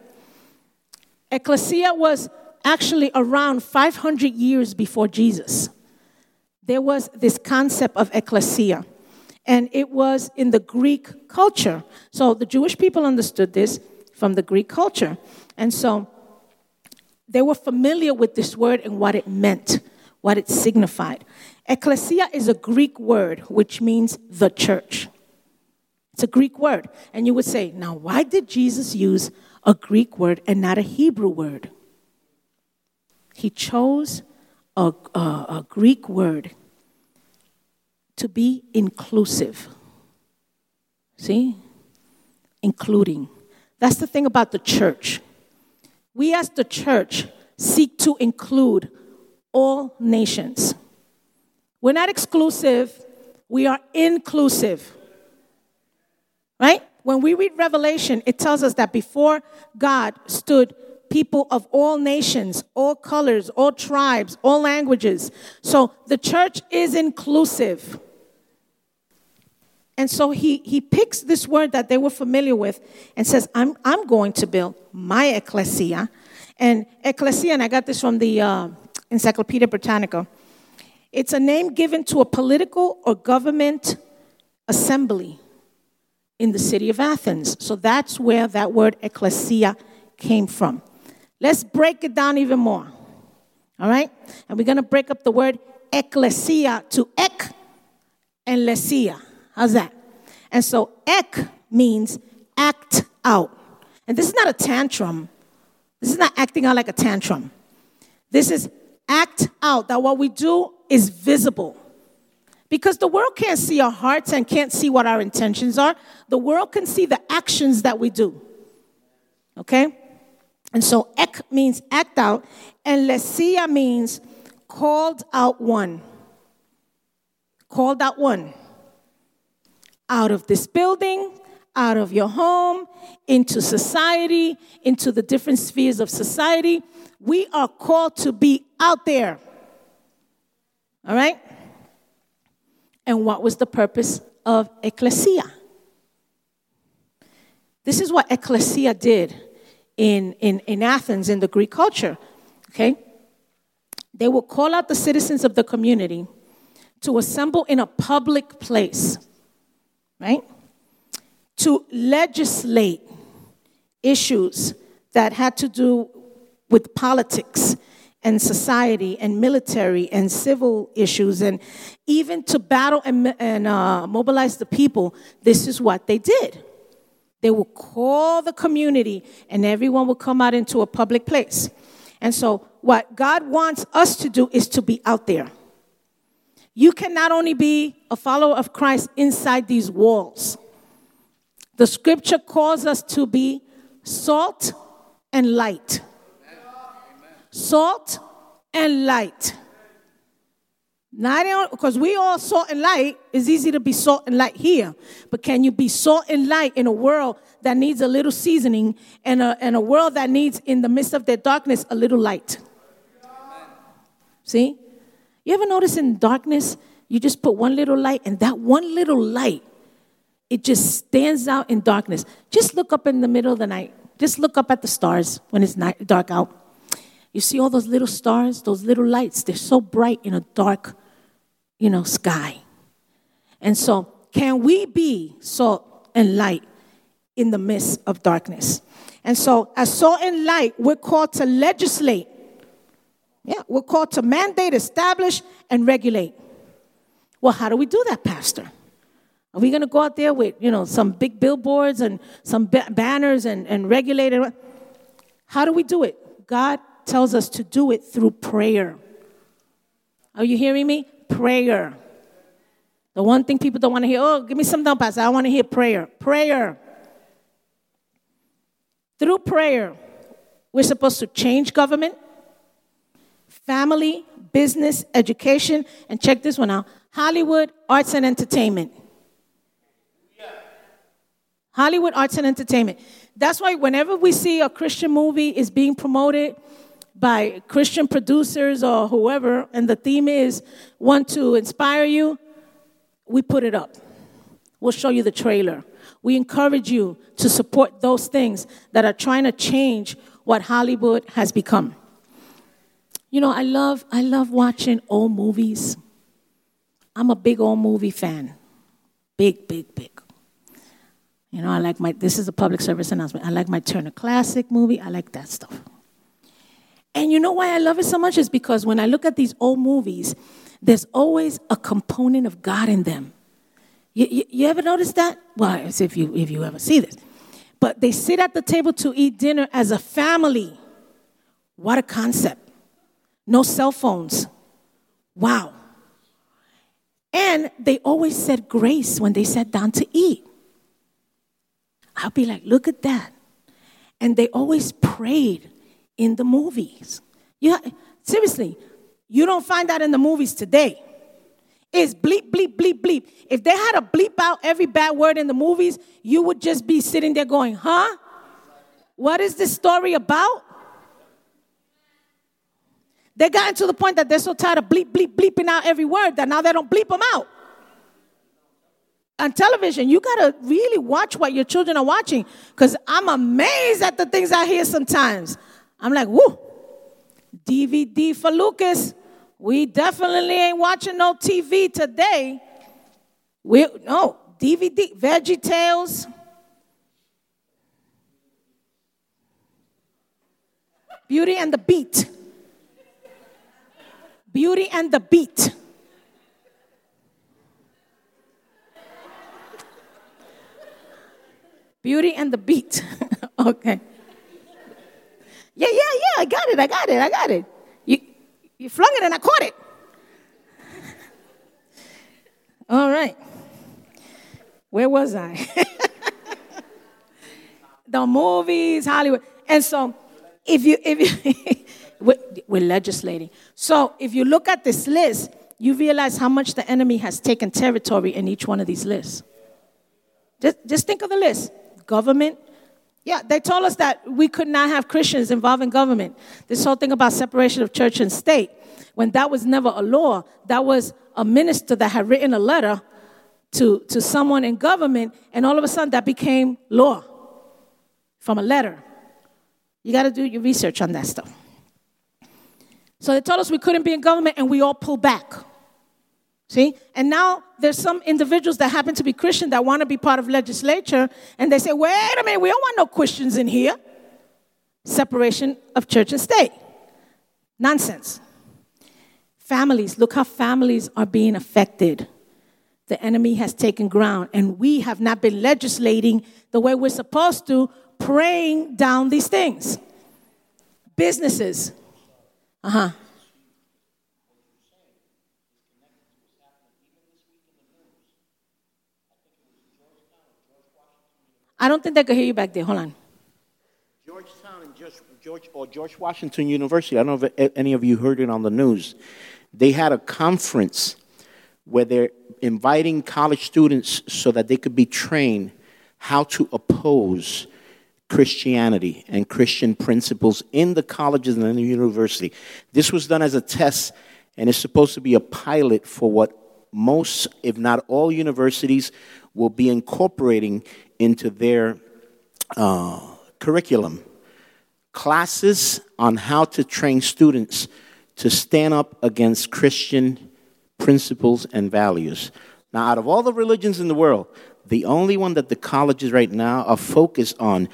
Ecclesia was actually around 500 years before Jesus. There was this concept of ecclesia and it was in the Greek culture. So the Jewish people understood this from the Greek culture. And so they were familiar with this word and what it meant, what it signified. Ecclesia is a Greek word which means the church. It's a Greek word. And you would say, now, why did Jesus use a Greek word and not a Hebrew word? He chose a, a, a Greek word to be inclusive. See? Including. That's the thing about the church. We, as the church, seek to include all nations. We're not exclusive, we are inclusive. Right? When we read Revelation, it tells us that before God stood people of all nations, all colors, all tribes, all languages. So the church is inclusive. And so he, he picks this word that they were familiar with and says, I'm, I'm going to build my ecclesia. And ecclesia, and I got this from the uh, Encyclopedia Britannica, it's a name given to a political or government assembly in the city of Athens. So that's where that word ecclesia came from. Let's break it down even more. All right? And we're going to break up the word ecclesia to ek and lesia. How's that? And so ek means act out. And this is not a tantrum. This is not acting out like a tantrum. This is act out, that what we do is visible. Because the world can't see our hearts and can't see what our intentions are. The world can see the actions that we do. Okay? And so ek means act out, and lesia means called out one. Called out one. Out of this building, out of your home, into society, into the different spheres of society. We are called to be out there. All right? And what was the purpose of ecclesia? This is what ecclesia did in, in, in Athens in the Greek culture. Okay? They would call out the citizens of the community to assemble in a public place, right? To legislate issues that had to do with politics and society and military and civil issues and even to battle and, and uh, mobilize the people this is what they did they would call the community and everyone would come out into a public place. And so what god wants us to do is to be out there. You can not only be a follower of christ inside these walls. The scripture calls us to be salt and light. Salt and light. Not because we all salt and light. It's easy to be salt and light here, but can you be salt and light in a world that needs a little seasoning and a, and a world that needs, in the midst of their darkness, a little light? See? You ever notice in darkness, you just put one little light, and that one little light, it just stands out in darkness. Just look up in the middle of the night. Just look up at the stars when it's night, dark out. You see all those little stars, those little lights, they're so bright in a dark, you know, sky. And so, can we be salt and light in the midst of darkness? And so, as salt and light, we're called to legislate. Yeah, we're called to mandate, establish, and regulate. Well, how do we do that, Pastor? Are we going to go out there with, you know, some big billboards and some banners and, and regulate it? How do we do it? God tells us to do it through prayer. Are you hearing me? Prayer. The one thing people don't want to hear, oh, give me some down, Pastor. I want to hear prayer. Prayer. Through prayer, we're supposed to change government, family, business, education, and check this one out Hollywood, arts, and entertainment. Yeah. Hollywood, arts, and entertainment. That's why whenever we see a Christian movie is being promoted, by Christian producers or whoever, and the theme is want to inspire you, we put it up. We'll show you the trailer. We encourage you to support those things that are trying to change what Hollywood has become. You know, I love I love watching old movies. I'm a big old movie fan. Big, big, big. You know, I like my this is a public service announcement. I like my Turner Classic movie. I like that stuff. And you know why I love it so much? Is because when I look at these old movies, there's always a component of God in them. You, you, you ever notice that? Well, if you, if you ever see this. But they sit at the table to eat dinner as a family. What a concept. No cell phones. Wow. And they always said grace when they sat down to eat. I'll be like, look at that. And they always prayed in the movies. Yeah, seriously, you don't find that in the movies today. It's bleep, bleep, bleep, bleep. If they had to bleep out every bad word in the movies, you would just be sitting there going, huh? What is this story about? They got to the point that they're so tired of bleep, bleep, bleeping out every word that now they don't bleep them out. On television, you gotta really watch what your children are watching because I'm amazed at the things I hear sometimes. I'm like, whoo, DVD for Lucas. We definitely ain't watching no TV today. We no DVD, Veggie Tales. Beauty and the Beat. Beauty and the Beat. Beauty and the Beat. okay. Yeah, yeah, yeah, I got it, I got it, I got it. You, you flung it and I caught it. All right. Where was I? the movies, Hollywood. And so if you if you We're, legislating. So if you look at this list, you realize how much the enemy has taken territory in each one of these lists. Just, just think of the list government. Yeah, they told us that we could not have Christians involved in government. This whole thing about separation of church and state, when that was never a law, that was a minister that had written a letter to, to someone in government, and all of a sudden that became law from a letter. You got to do your research on that stuff. So they told us we couldn't be in government, and we all pulled back. See? And now there's some individuals that happen to be Christian that want to be part of legislature, and they say, wait a minute, we don't want no Christians in here. Separation of church and state. Nonsense. Families, look how families are being affected. The enemy has taken ground, and we have not been legislating the way we're supposed to, praying down these things. Businesses. Uh huh. I don't think they could hear you back there. Hold on. Georgetown and George, George, or George Washington University, I don't know if any of you heard it on the news. They had a conference where they're inviting college students so that they could be trained how to oppose Christianity and Christian principles in the colleges and in the university. This was done as a test, and it's supposed to be a pilot for what most, if not all, universities will be incorporating into their uh, curriculum classes on how to train students to stand up against Christian principles and values. Now, out of all the religions in the world, the only one that the colleges right now are focused on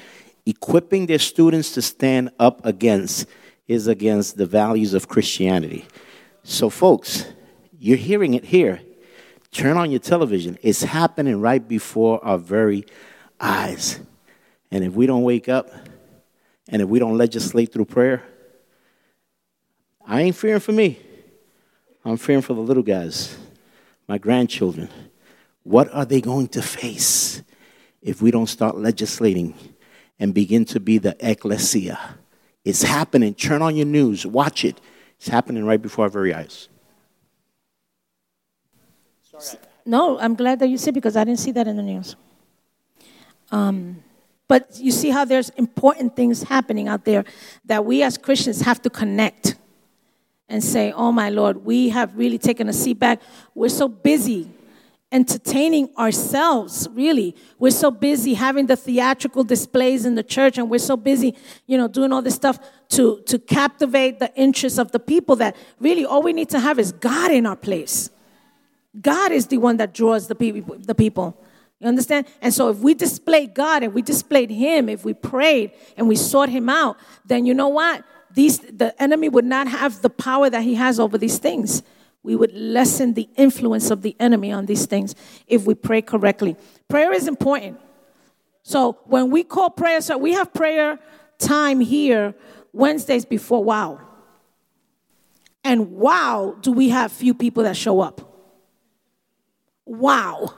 equipping their students to stand up against is against the values of Christianity. So, folks, you're hearing it here. Turn on your television. It's happening right before our very eyes. And if we don't wake up and if we don't legislate through prayer, I ain't fearing for me. I'm fearing for the little guys, my grandchildren. What are they going to face if we don't start legislating and begin to be the ecclesia? It's happening. Turn on your news, watch it. It's happening right before our very eyes. No, I'm glad that you said because I didn't see that in the news. Um, but you see how there's important things happening out there that we as Christians have to connect and say, Oh my Lord, we have really taken a seat back. We're so busy entertaining ourselves, really. We're so busy having the theatrical displays in the church, and we're so busy, you know, doing all this stuff to, to captivate the interest of the people that really all we need to have is God in our place. God is the one that draws the people. The people. You understand? And so if we displayed God and we displayed Him, if we prayed and we sought Him out, then you know what? These, the enemy would not have the power that he has over these things. We would lessen the influence of the enemy on these things if we pray correctly. Prayer is important. So when we call prayer, so we have prayer time here Wednesdays before wow. And wow, do we have few people that show up? Wow.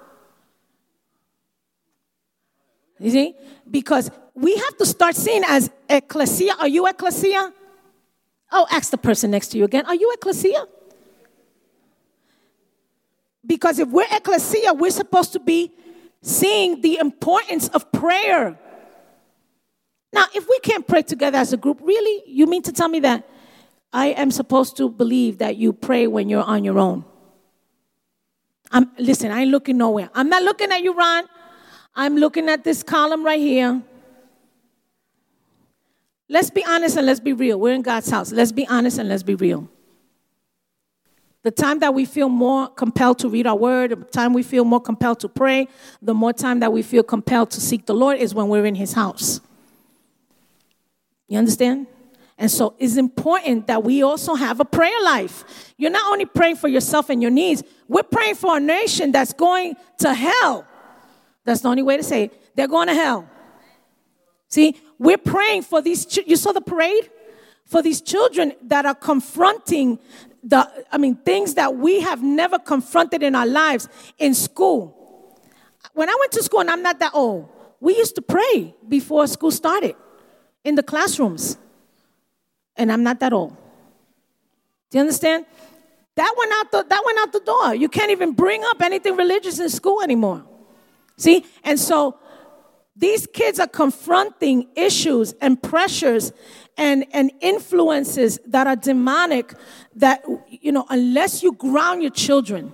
You see? Because we have to start seeing as ecclesia. Are you ecclesia? Oh, ask the person next to you again. Are you ecclesia? Because if we're ecclesia, we're supposed to be seeing the importance of prayer. Now, if we can't pray together as a group, really, you mean to tell me that I am supposed to believe that you pray when you're on your own? I'm listen, I ain't looking nowhere. I'm not looking at you, Ron. I'm looking at this column right here. Let's be honest and let's be real. We're in God's house. Let's be honest and let's be real. The time that we feel more compelled to read our word, the time we feel more compelled to pray, the more time that we feel compelled to seek the Lord is when we're in His house. You understand? And so it's important that we also have a prayer life. You're not only praying for yourself and your needs, we're praying for a nation that's going to hell. That's the only way to say it. They're going to hell. See, we're praying for these. Ch- you saw the parade for these children that are confronting the. I mean, things that we have never confronted in our lives in school. When I went to school, and I'm not that old, we used to pray before school started in the classrooms. And I'm not that old. Do you understand? That went out the, that went out the door. You can't even bring up anything religious in school anymore. See? And so these kids are confronting issues and pressures and, and influences that are demonic that, you know, unless you ground your children,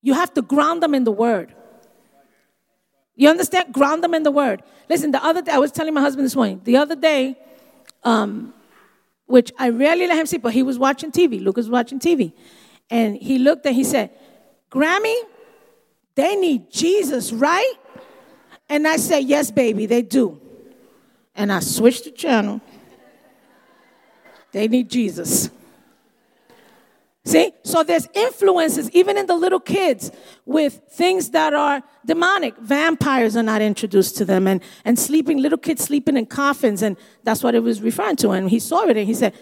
you have to ground them in the word. You understand? Ground them in the word. Listen, the other day, I was telling my husband this morning, the other day, um, which I rarely let him see, but he was watching TV. Lucas was watching TV. And he looked and he said, Grammy, they need Jesus, right? And I said, Yes, baby, they do. And I switched the channel. They need Jesus. See? So there's influences, even in the little kids, with things that are demonic. Vampires are not introduced to them, and, and sleeping, little kids sleeping in coffins, and that's what it was referring to. And he saw it, and he said,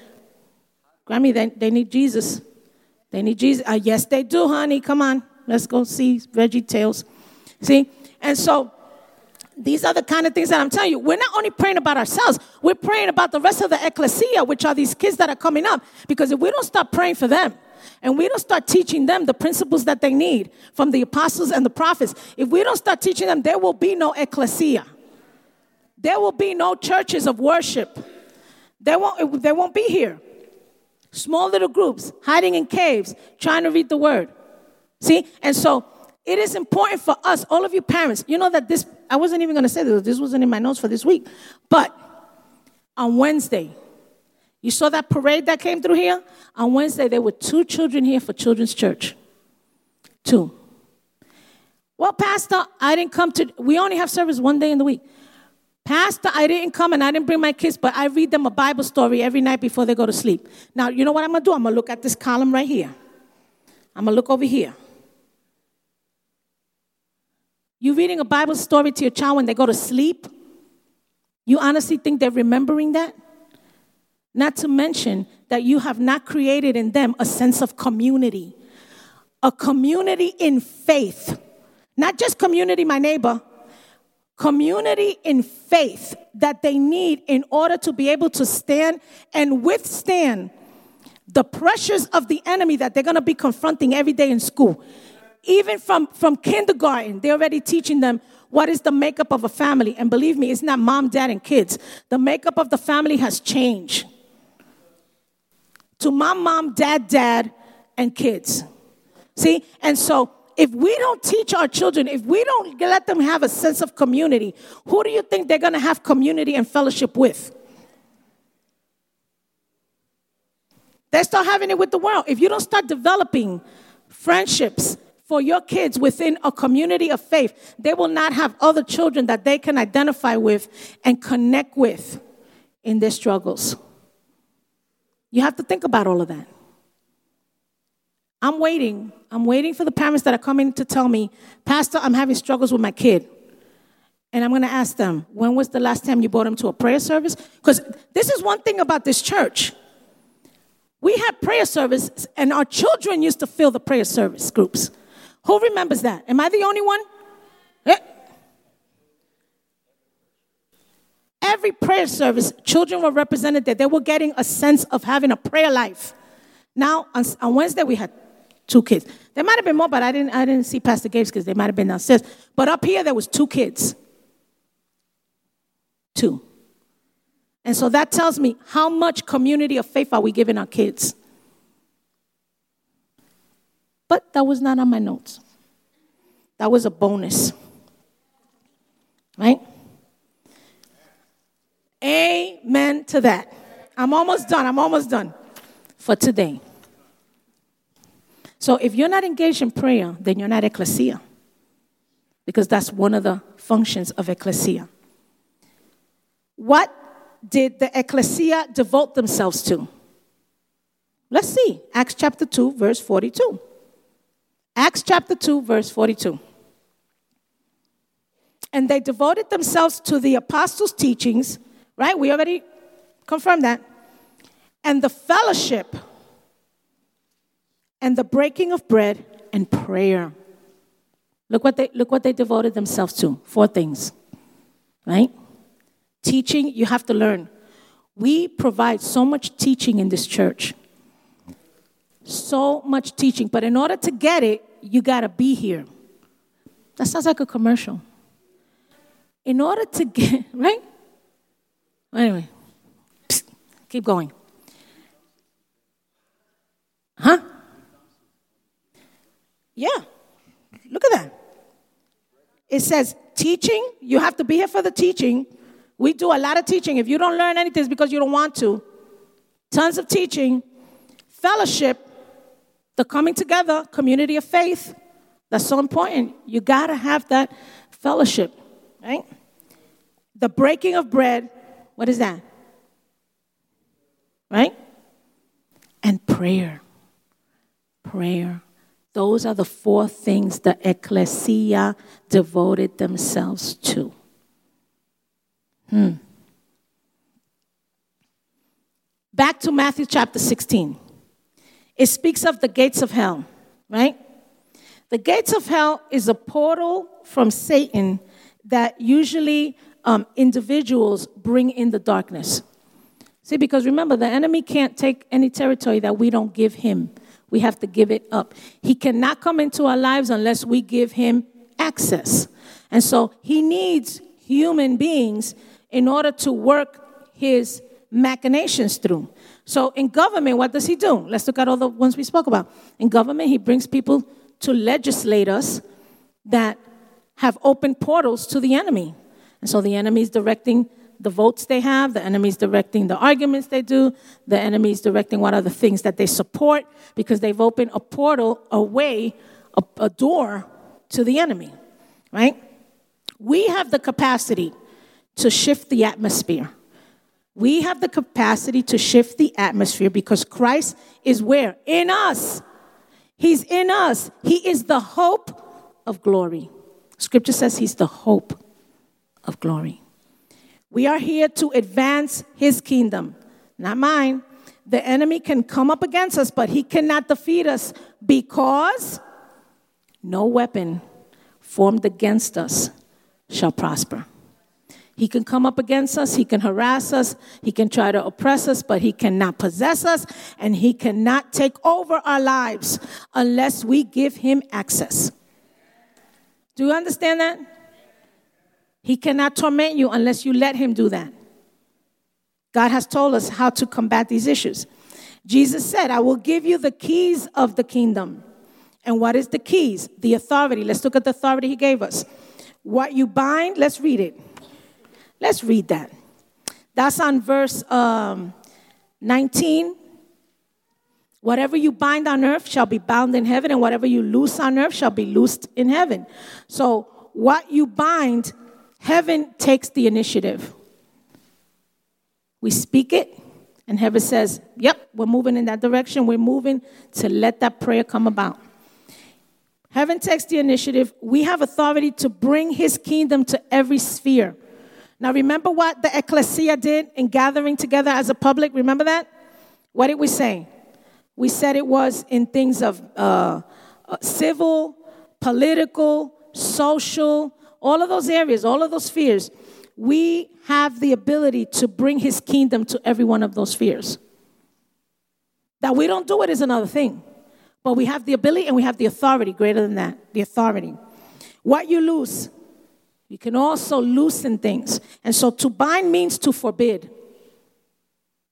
Grammy, they, they need Jesus. They need Jesus. Uh, yes, they do, honey. Come on. Let's go see Veggie Tales. See? And so these are the kind of things that I'm telling you. We're not only praying about ourselves, we're praying about the rest of the ecclesia, which are these kids that are coming up. Because if we don't start praying for them, and we don't start teaching them the principles that they need from the apostles and the prophets, if we don't start teaching them, there will be no ecclesia. There will be no churches of worship. They won't, they won't be here. Small little groups hiding in caves, trying to read the word. See? And so it is important for us, all of you parents, you know that this, I wasn't even going to say this, this wasn't in my notes for this week, but on Wednesday, you saw that parade that came through here? On Wednesday, there were two children here for Children's Church. Two. Well, Pastor, I didn't come to, we only have service one day in the week. Pastor, I didn't come and I didn't bring my kids, but I read them a Bible story every night before they go to sleep. Now, you know what I'm going to do? I'm going to look at this column right here. I'm going to look over here. You reading a Bible story to your child when they go to sleep? You honestly think they're remembering that? Not to mention that you have not created in them a sense of community, a community in faith, not just community, my neighbor, community in faith that they need in order to be able to stand and withstand the pressures of the enemy that they're to be confronting every day in school even from, from kindergarten, they're already teaching them what is the makeup of a family. And believe me, it's not mom, dad, and kids. The makeup of the family has changed to mom, mom, dad, dad, and kids. See? And so if we don't teach our children, if we don't let them have a sense of community, who do you think they're going to have community and fellowship with? They start having it with the world. If you don't start developing friendships for your kids within a community of faith, they will not have other children that they can identify with and connect with in their struggles. You have to think about all of that. I'm waiting. I'm waiting for the parents that are coming to tell me, Pastor, I'm having struggles with my kid. And I'm going to ask them, when was the last time you brought him to a prayer service? Because this is one thing about this church. We had prayer service, and our children used to fill the prayer service groups. Who remembers that? Am I the only one? Eh. Every prayer service, children were represented there. They were getting a sense of having a prayer life. Now, on, on Wednesday, we had two kids. There might have been more, but I didn't, I didn't see Pastor Gabe's because they might have been downstairs. But up here, there was two kids. Two. And so that tells me how much community of faith are we giving our kids? But that was not on my notes. That was a bonus. Right? Amen to that. I'm almost done. I'm almost done for today. So if you're not engaged in prayer, then you're not ecclesia. Because that's one of the functions of ecclesia. What did the ecclesia devote themselves to? Let's see. Acts chapter 2, verse 42. Acts chapter 2, verse 42. And they devoted themselves to the apostles' teachings, right? We already confirmed that. And the fellowship, and the breaking of bread, and prayer. Look what they, look what they devoted themselves to. Four things, right? Teaching, you have to learn. We provide so much teaching in this church. So much teaching. But in order to get it, you got to be here. That sounds like a commercial. In order to get, right? Anyway, psst, keep going. Huh? Yeah. Look at that. It says teaching, you have to be here for the teaching. We do a lot of teaching. If you don't learn anything, it's because you don't want to. Tons of teaching, fellowship, the coming together, community of faith. That's so important. You got to have that fellowship, right? The breaking of bread, what is that? Right? And prayer. Prayer. Those are the four things the ecclesia devoted themselves to. Hmm. Back to Matthew chapter 16. It speaks of the gates of hell, right? The gates of hell is a portal from Satan that usually um, individuals bring in the darkness. See, because remember, the enemy can't take any territory that we don't give him. We have to give it up. He cannot come into our lives unless we give him access. And so he needs human beings in order to work his machinations through. So in government, what does he do? Let's look at all the ones we spoke about. In government, he brings people to legislate us that have open portals to the enemy. And so the enemy is directing the votes they have, the enemy is directing the arguments they do, the enemy is directing what are the things that they support because they've opened a portal, a way, a, a door to the enemy, right? We have the capacity to shift the atmosphere. We have the capacity to shift the atmosphere because Christ is where? In us. He's in us. He is the hope of glory. Scripture says he's the hope of glory. We are here to advance his kingdom, not mine. The enemy can come up against us, but he cannot defeat us because no weapon formed against us shall prosper. He can come up against us, he can harass us, he can try to oppress us, but he cannot possess us, and he cannot take over our lives unless we give him access. Do you understand that? He cannot torment you unless you let him do that. God has told us how to combat these issues. Jesus said, I will give you the keys of the kingdom. And what is the keys? The authority. Let's look at the authority he gave us. What you bind, let's read it. Let's read that. That's on verse um, 19. Whatever you bind on earth shall be bound in heaven, and whatever you loose on earth shall be loosed in heaven. So, what you bind Heaven takes the initiative. We speak it, and heaven says, Yep, we're moving in that direction. We're moving to let that prayer come about. Heaven takes the initiative. We have authority to bring his kingdom to every sphere. Now, remember what the ecclesia did in gathering together as a public? Remember that? What did we say? We said it was in things of uh, uh, civil, political, social, all of those areas, all of those spheres, we have the ability to bring his kingdom to every one of those spheres. That we don't do it is another thing. But we have the ability and we have the authority greater than that. The authority. What you lose, you can also loosen things. And so to bind means to forbid.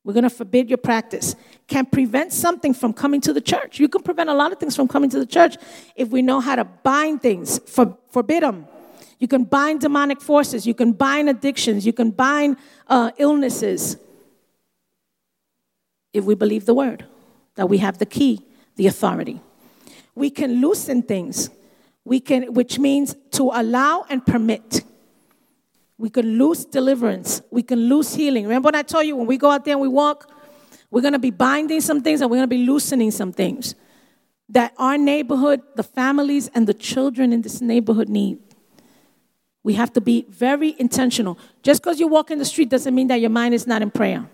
We're going to forbid your practice. Can prevent something from coming to the church. You can prevent a lot of things from coming to the church if we know how to bind things, for, forbid them. You can bind demonic forces. You can bind addictions. You can bind uh, illnesses. If we believe the word, that we have the key, the authority. We can loosen things, we can, which means to allow and permit. We can lose deliverance. We can lose healing. Remember what I told you when we go out there and we walk, we're going to be binding some things and we're going to be loosening some things that our neighborhood, the families, and the children in this neighborhood need. We have to be very intentional. Just because you walk in the street doesn't mean that your mind is not in prayer,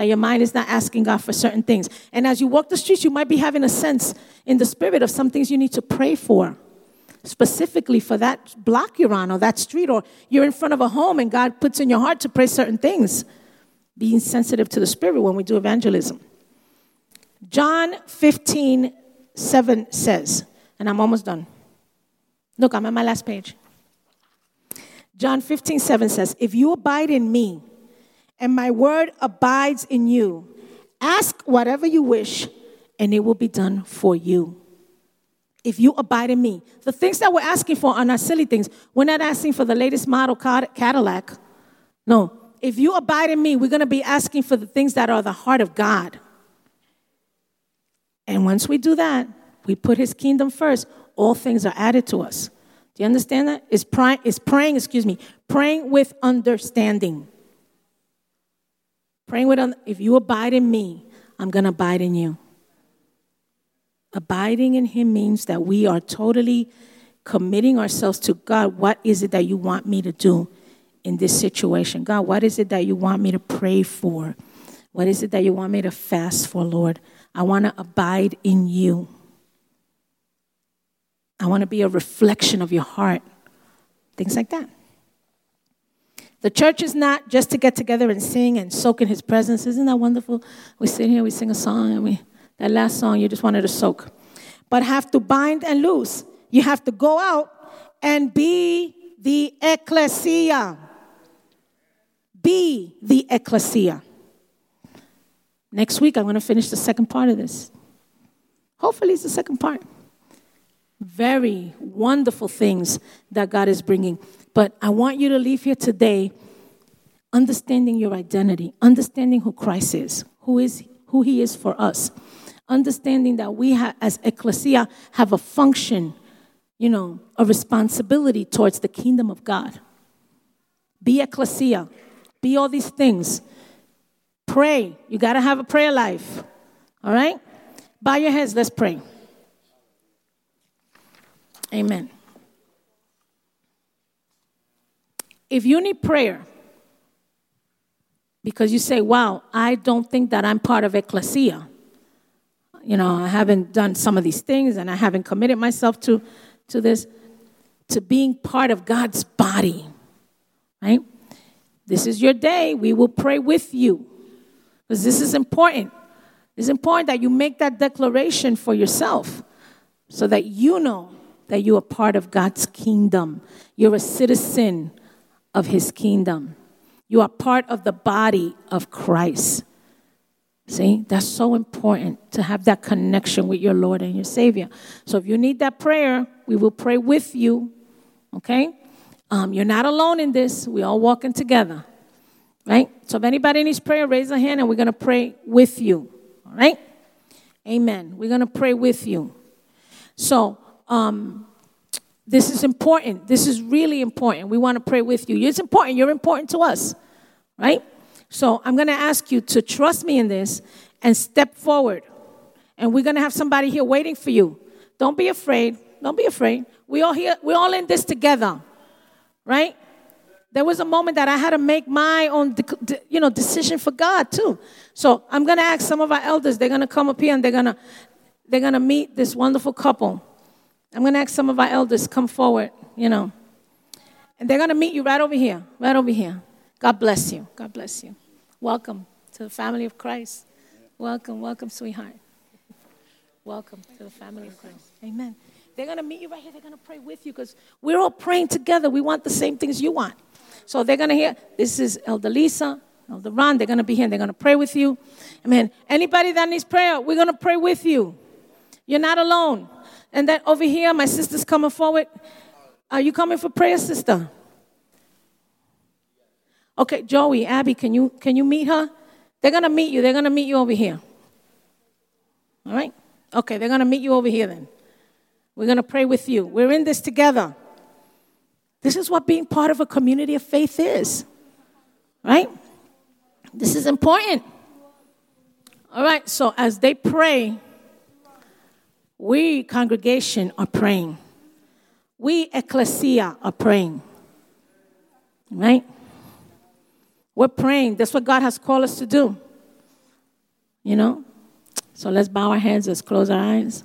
that your mind is not asking God for certain things. And as you walk the streets, you might be having a sense in the spirit of some things you need to pray for, specifically for that block you're on or that street, or you're in front of a home and God puts in your heart to pray certain things. Being sensitive to the spirit when we do evangelism. John 15, 7 says, and I'm almost done. Look, I'm at my last page. John 15, 7 says, If you abide in me and my word abides in you, ask whatever you wish and it will be done for you. If you abide in me. The things that we're asking for are not silly things. We're not asking for the latest model Cadillac. No. If you abide in me, we're going to be asking for the things that are the heart of God. And once we do that, we put his kingdom first, all things are added to us. Do you understand that? Is praying, is praying, excuse me, praying with understanding. Praying with, if you abide in me, I'm going to abide in you. Abiding in him means that we are totally committing ourselves to God. What is it that you want me to do in this situation? God, what is it that you want me to pray for? What is it that you want me to fast for, Lord? I want to abide in you. I want to be a reflection of your heart. Things like that. The church is not just to get together and sing and soak in his presence. Isn't that wonderful? We sit here, we sing a song, and we that last song you just wanted to soak. But have to bind and loose. You have to go out and be the ecclesia. Be the ecclesia. Next week, I'm going to finish the second part of this. Hopefully, it's the second part. Very wonderful things that God is bringing. But I want you to leave here today understanding your identity, understanding who Christ is, who is who he is for us. Understanding that we as ecclesia have a function, you know, a responsibility towards the kingdom of God. Be ecclesia. Be all these things. Pray. You got to have a prayer life. All right? Bow your heads. Let's pray. Amen. If you need prayer, because you say, wow, I don't think that I'm part of ecclesia. You know, I haven't done some of these things and I haven't committed myself to, to this, to being part of God's body, right? This is your day. We will pray with you because this is important. It's important that you make that declaration for yourself so that you know that you are part of God's kingdom. You're a citizen of his kingdom. You are part of the body of Christ. See, that's so important to have that connection with your Lord and your Savior. So if you need that prayer, we will pray with you. Okay? Um, you're not alone in this. We're all walking together. Right? So if anybody needs prayer, raise a hand and we're going to pray with you. All right? Amen. We're going to pray with you. So, um, this is important. This is really important. We want to pray with you. It's important. You're important to us, right? So I'm going to ask you to trust me in this and step forward. And we're going to have somebody here waiting for you. Don't be afraid. Don't be afraid. We all here. We're all in this together, right? There was a moment that I had to make my own, you know, decision for God too. So I'm going to ask some of our elders. They're going to come up here and they're going to, they're going to meet this wonderful couple. I'm going to ask some of our elders come forward, you know. And they're going to meet you right over here, right over here. God bless you. God bless you. Welcome to the family of Christ. Welcome, welcome, sweetheart. Welcome to the family of Christ. Amen. They're going to meet you right here. They're going to pray with you because we're all praying together. We want the same things you want. So they're going to hear this is Elder Lisa, Elder Ron. They're going to be here. and They're going to pray with you. Amen. Anybody that needs prayer, we're going to pray with you. You're not alone. And then over here, my sister's coming forward. Are you coming for prayer, sister? Okay, Joey, Abby, can you can you meet her? They're gonna meet you. They're gonna meet you over here. All right? Okay, they're gonna meet you over here then. We're gonna pray with you. We're in this together. This is what being part of a community of faith is. Right? This is important. All right, so as they pray, we, congregation, are praying. We, ecclesia, are praying. Right? We're praying. That's what God has called us to do. You know? So let's bow our heads, let's close our eyes.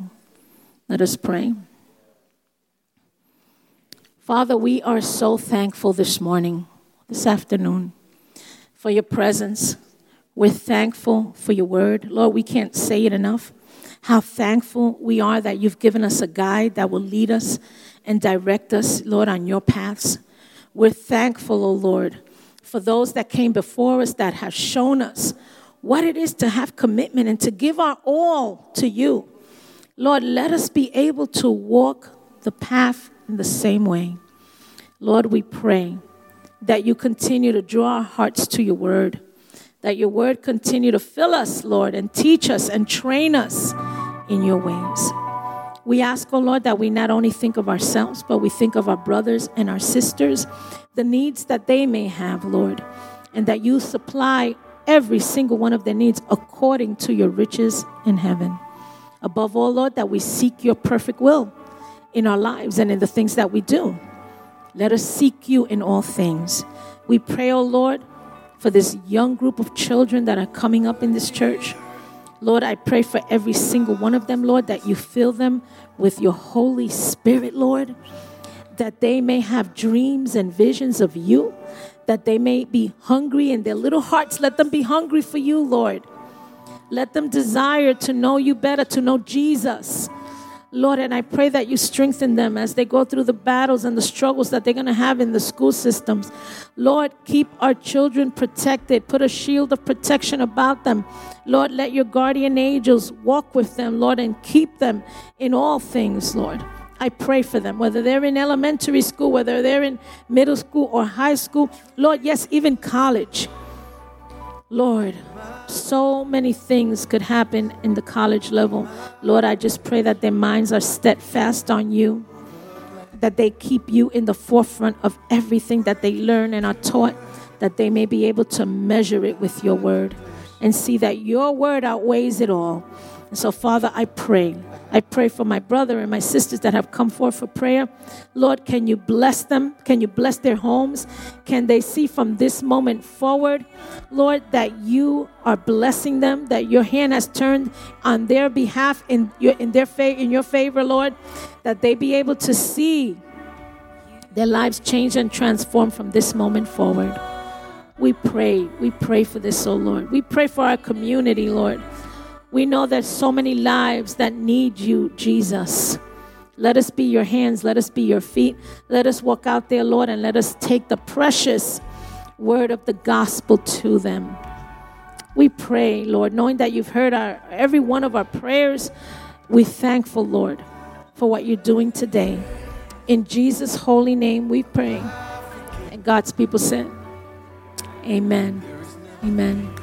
Let us pray. Father, we are so thankful this morning, this afternoon, for your presence. We're thankful for your word. Lord, we can't say it enough. How thankful we are that you've given us a guide that will lead us and direct us, Lord, on your paths. We're thankful, O oh Lord, for those that came before us that have shown us what it is to have commitment and to give our all to you. Lord, let us be able to walk the path in the same way. Lord, we pray that you continue to draw our hearts to your word, that your word continue to fill us, Lord, and teach us and train us in your ways. We ask, oh Lord, that we not only think of ourselves, but we think of our brothers and our sisters, the needs that they may have, Lord, and that you supply every single one of their needs according to your riches in heaven. Above all, Lord, that we seek your perfect will in our lives and in the things that we do. Let us seek you in all things. We pray, O oh Lord, for this young group of children that are coming up in this church. Lord, I pray for every single one of them, Lord, that you fill them with your Holy Spirit, Lord, that they may have dreams and visions of you, that they may be hungry in their little hearts. Let them be hungry for you, Lord. Let them desire to know you better, to know Jesus. Lord, and I pray that you strengthen them as they go through the battles and the struggles that they're going to have in the school systems. Lord, keep our children protected. Put a shield of protection about them. Lord, let your guardian angels walk with them, Lord, and keep them in all things, Lord. I pray for them, whether they're in elementary school, whether they're in middle school or high school. Lord, yes, even college. Lord, so many things could happen in the college level. Lord, I just pray that their minds are steadfast on you, that they keep you in the forefront of everything that they learn and are taught, that they may be able to measure it with your word and see that your word outweighs it all. And so, Father, I pray I pray for my brother and my sisters that have come forth for prayer. Lord, can you bless them? Can you bless their homes? Can they see from this moment forward, Lord, that you are blessing them, that your hand has turned on their behalf in your in their fa- in your favor, Lord, that they be able to see their lives change and transform from this moment forward. We pray, we pray for this, oh Lord. We pray for our community, Lord. We know there's so many lives that need you, Jesus. Let us be your hands. Let us be your feet. Let us walk out there, Lord, and let us take the precious word of the gospel to them. We pray, Lord, knowing that you've heard our, every one of our prayers. We thankful, Lord, for what you're doing today. In Jesus' holy name we pray. And God's people said, Amen. Amen.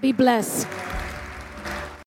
Be blessed.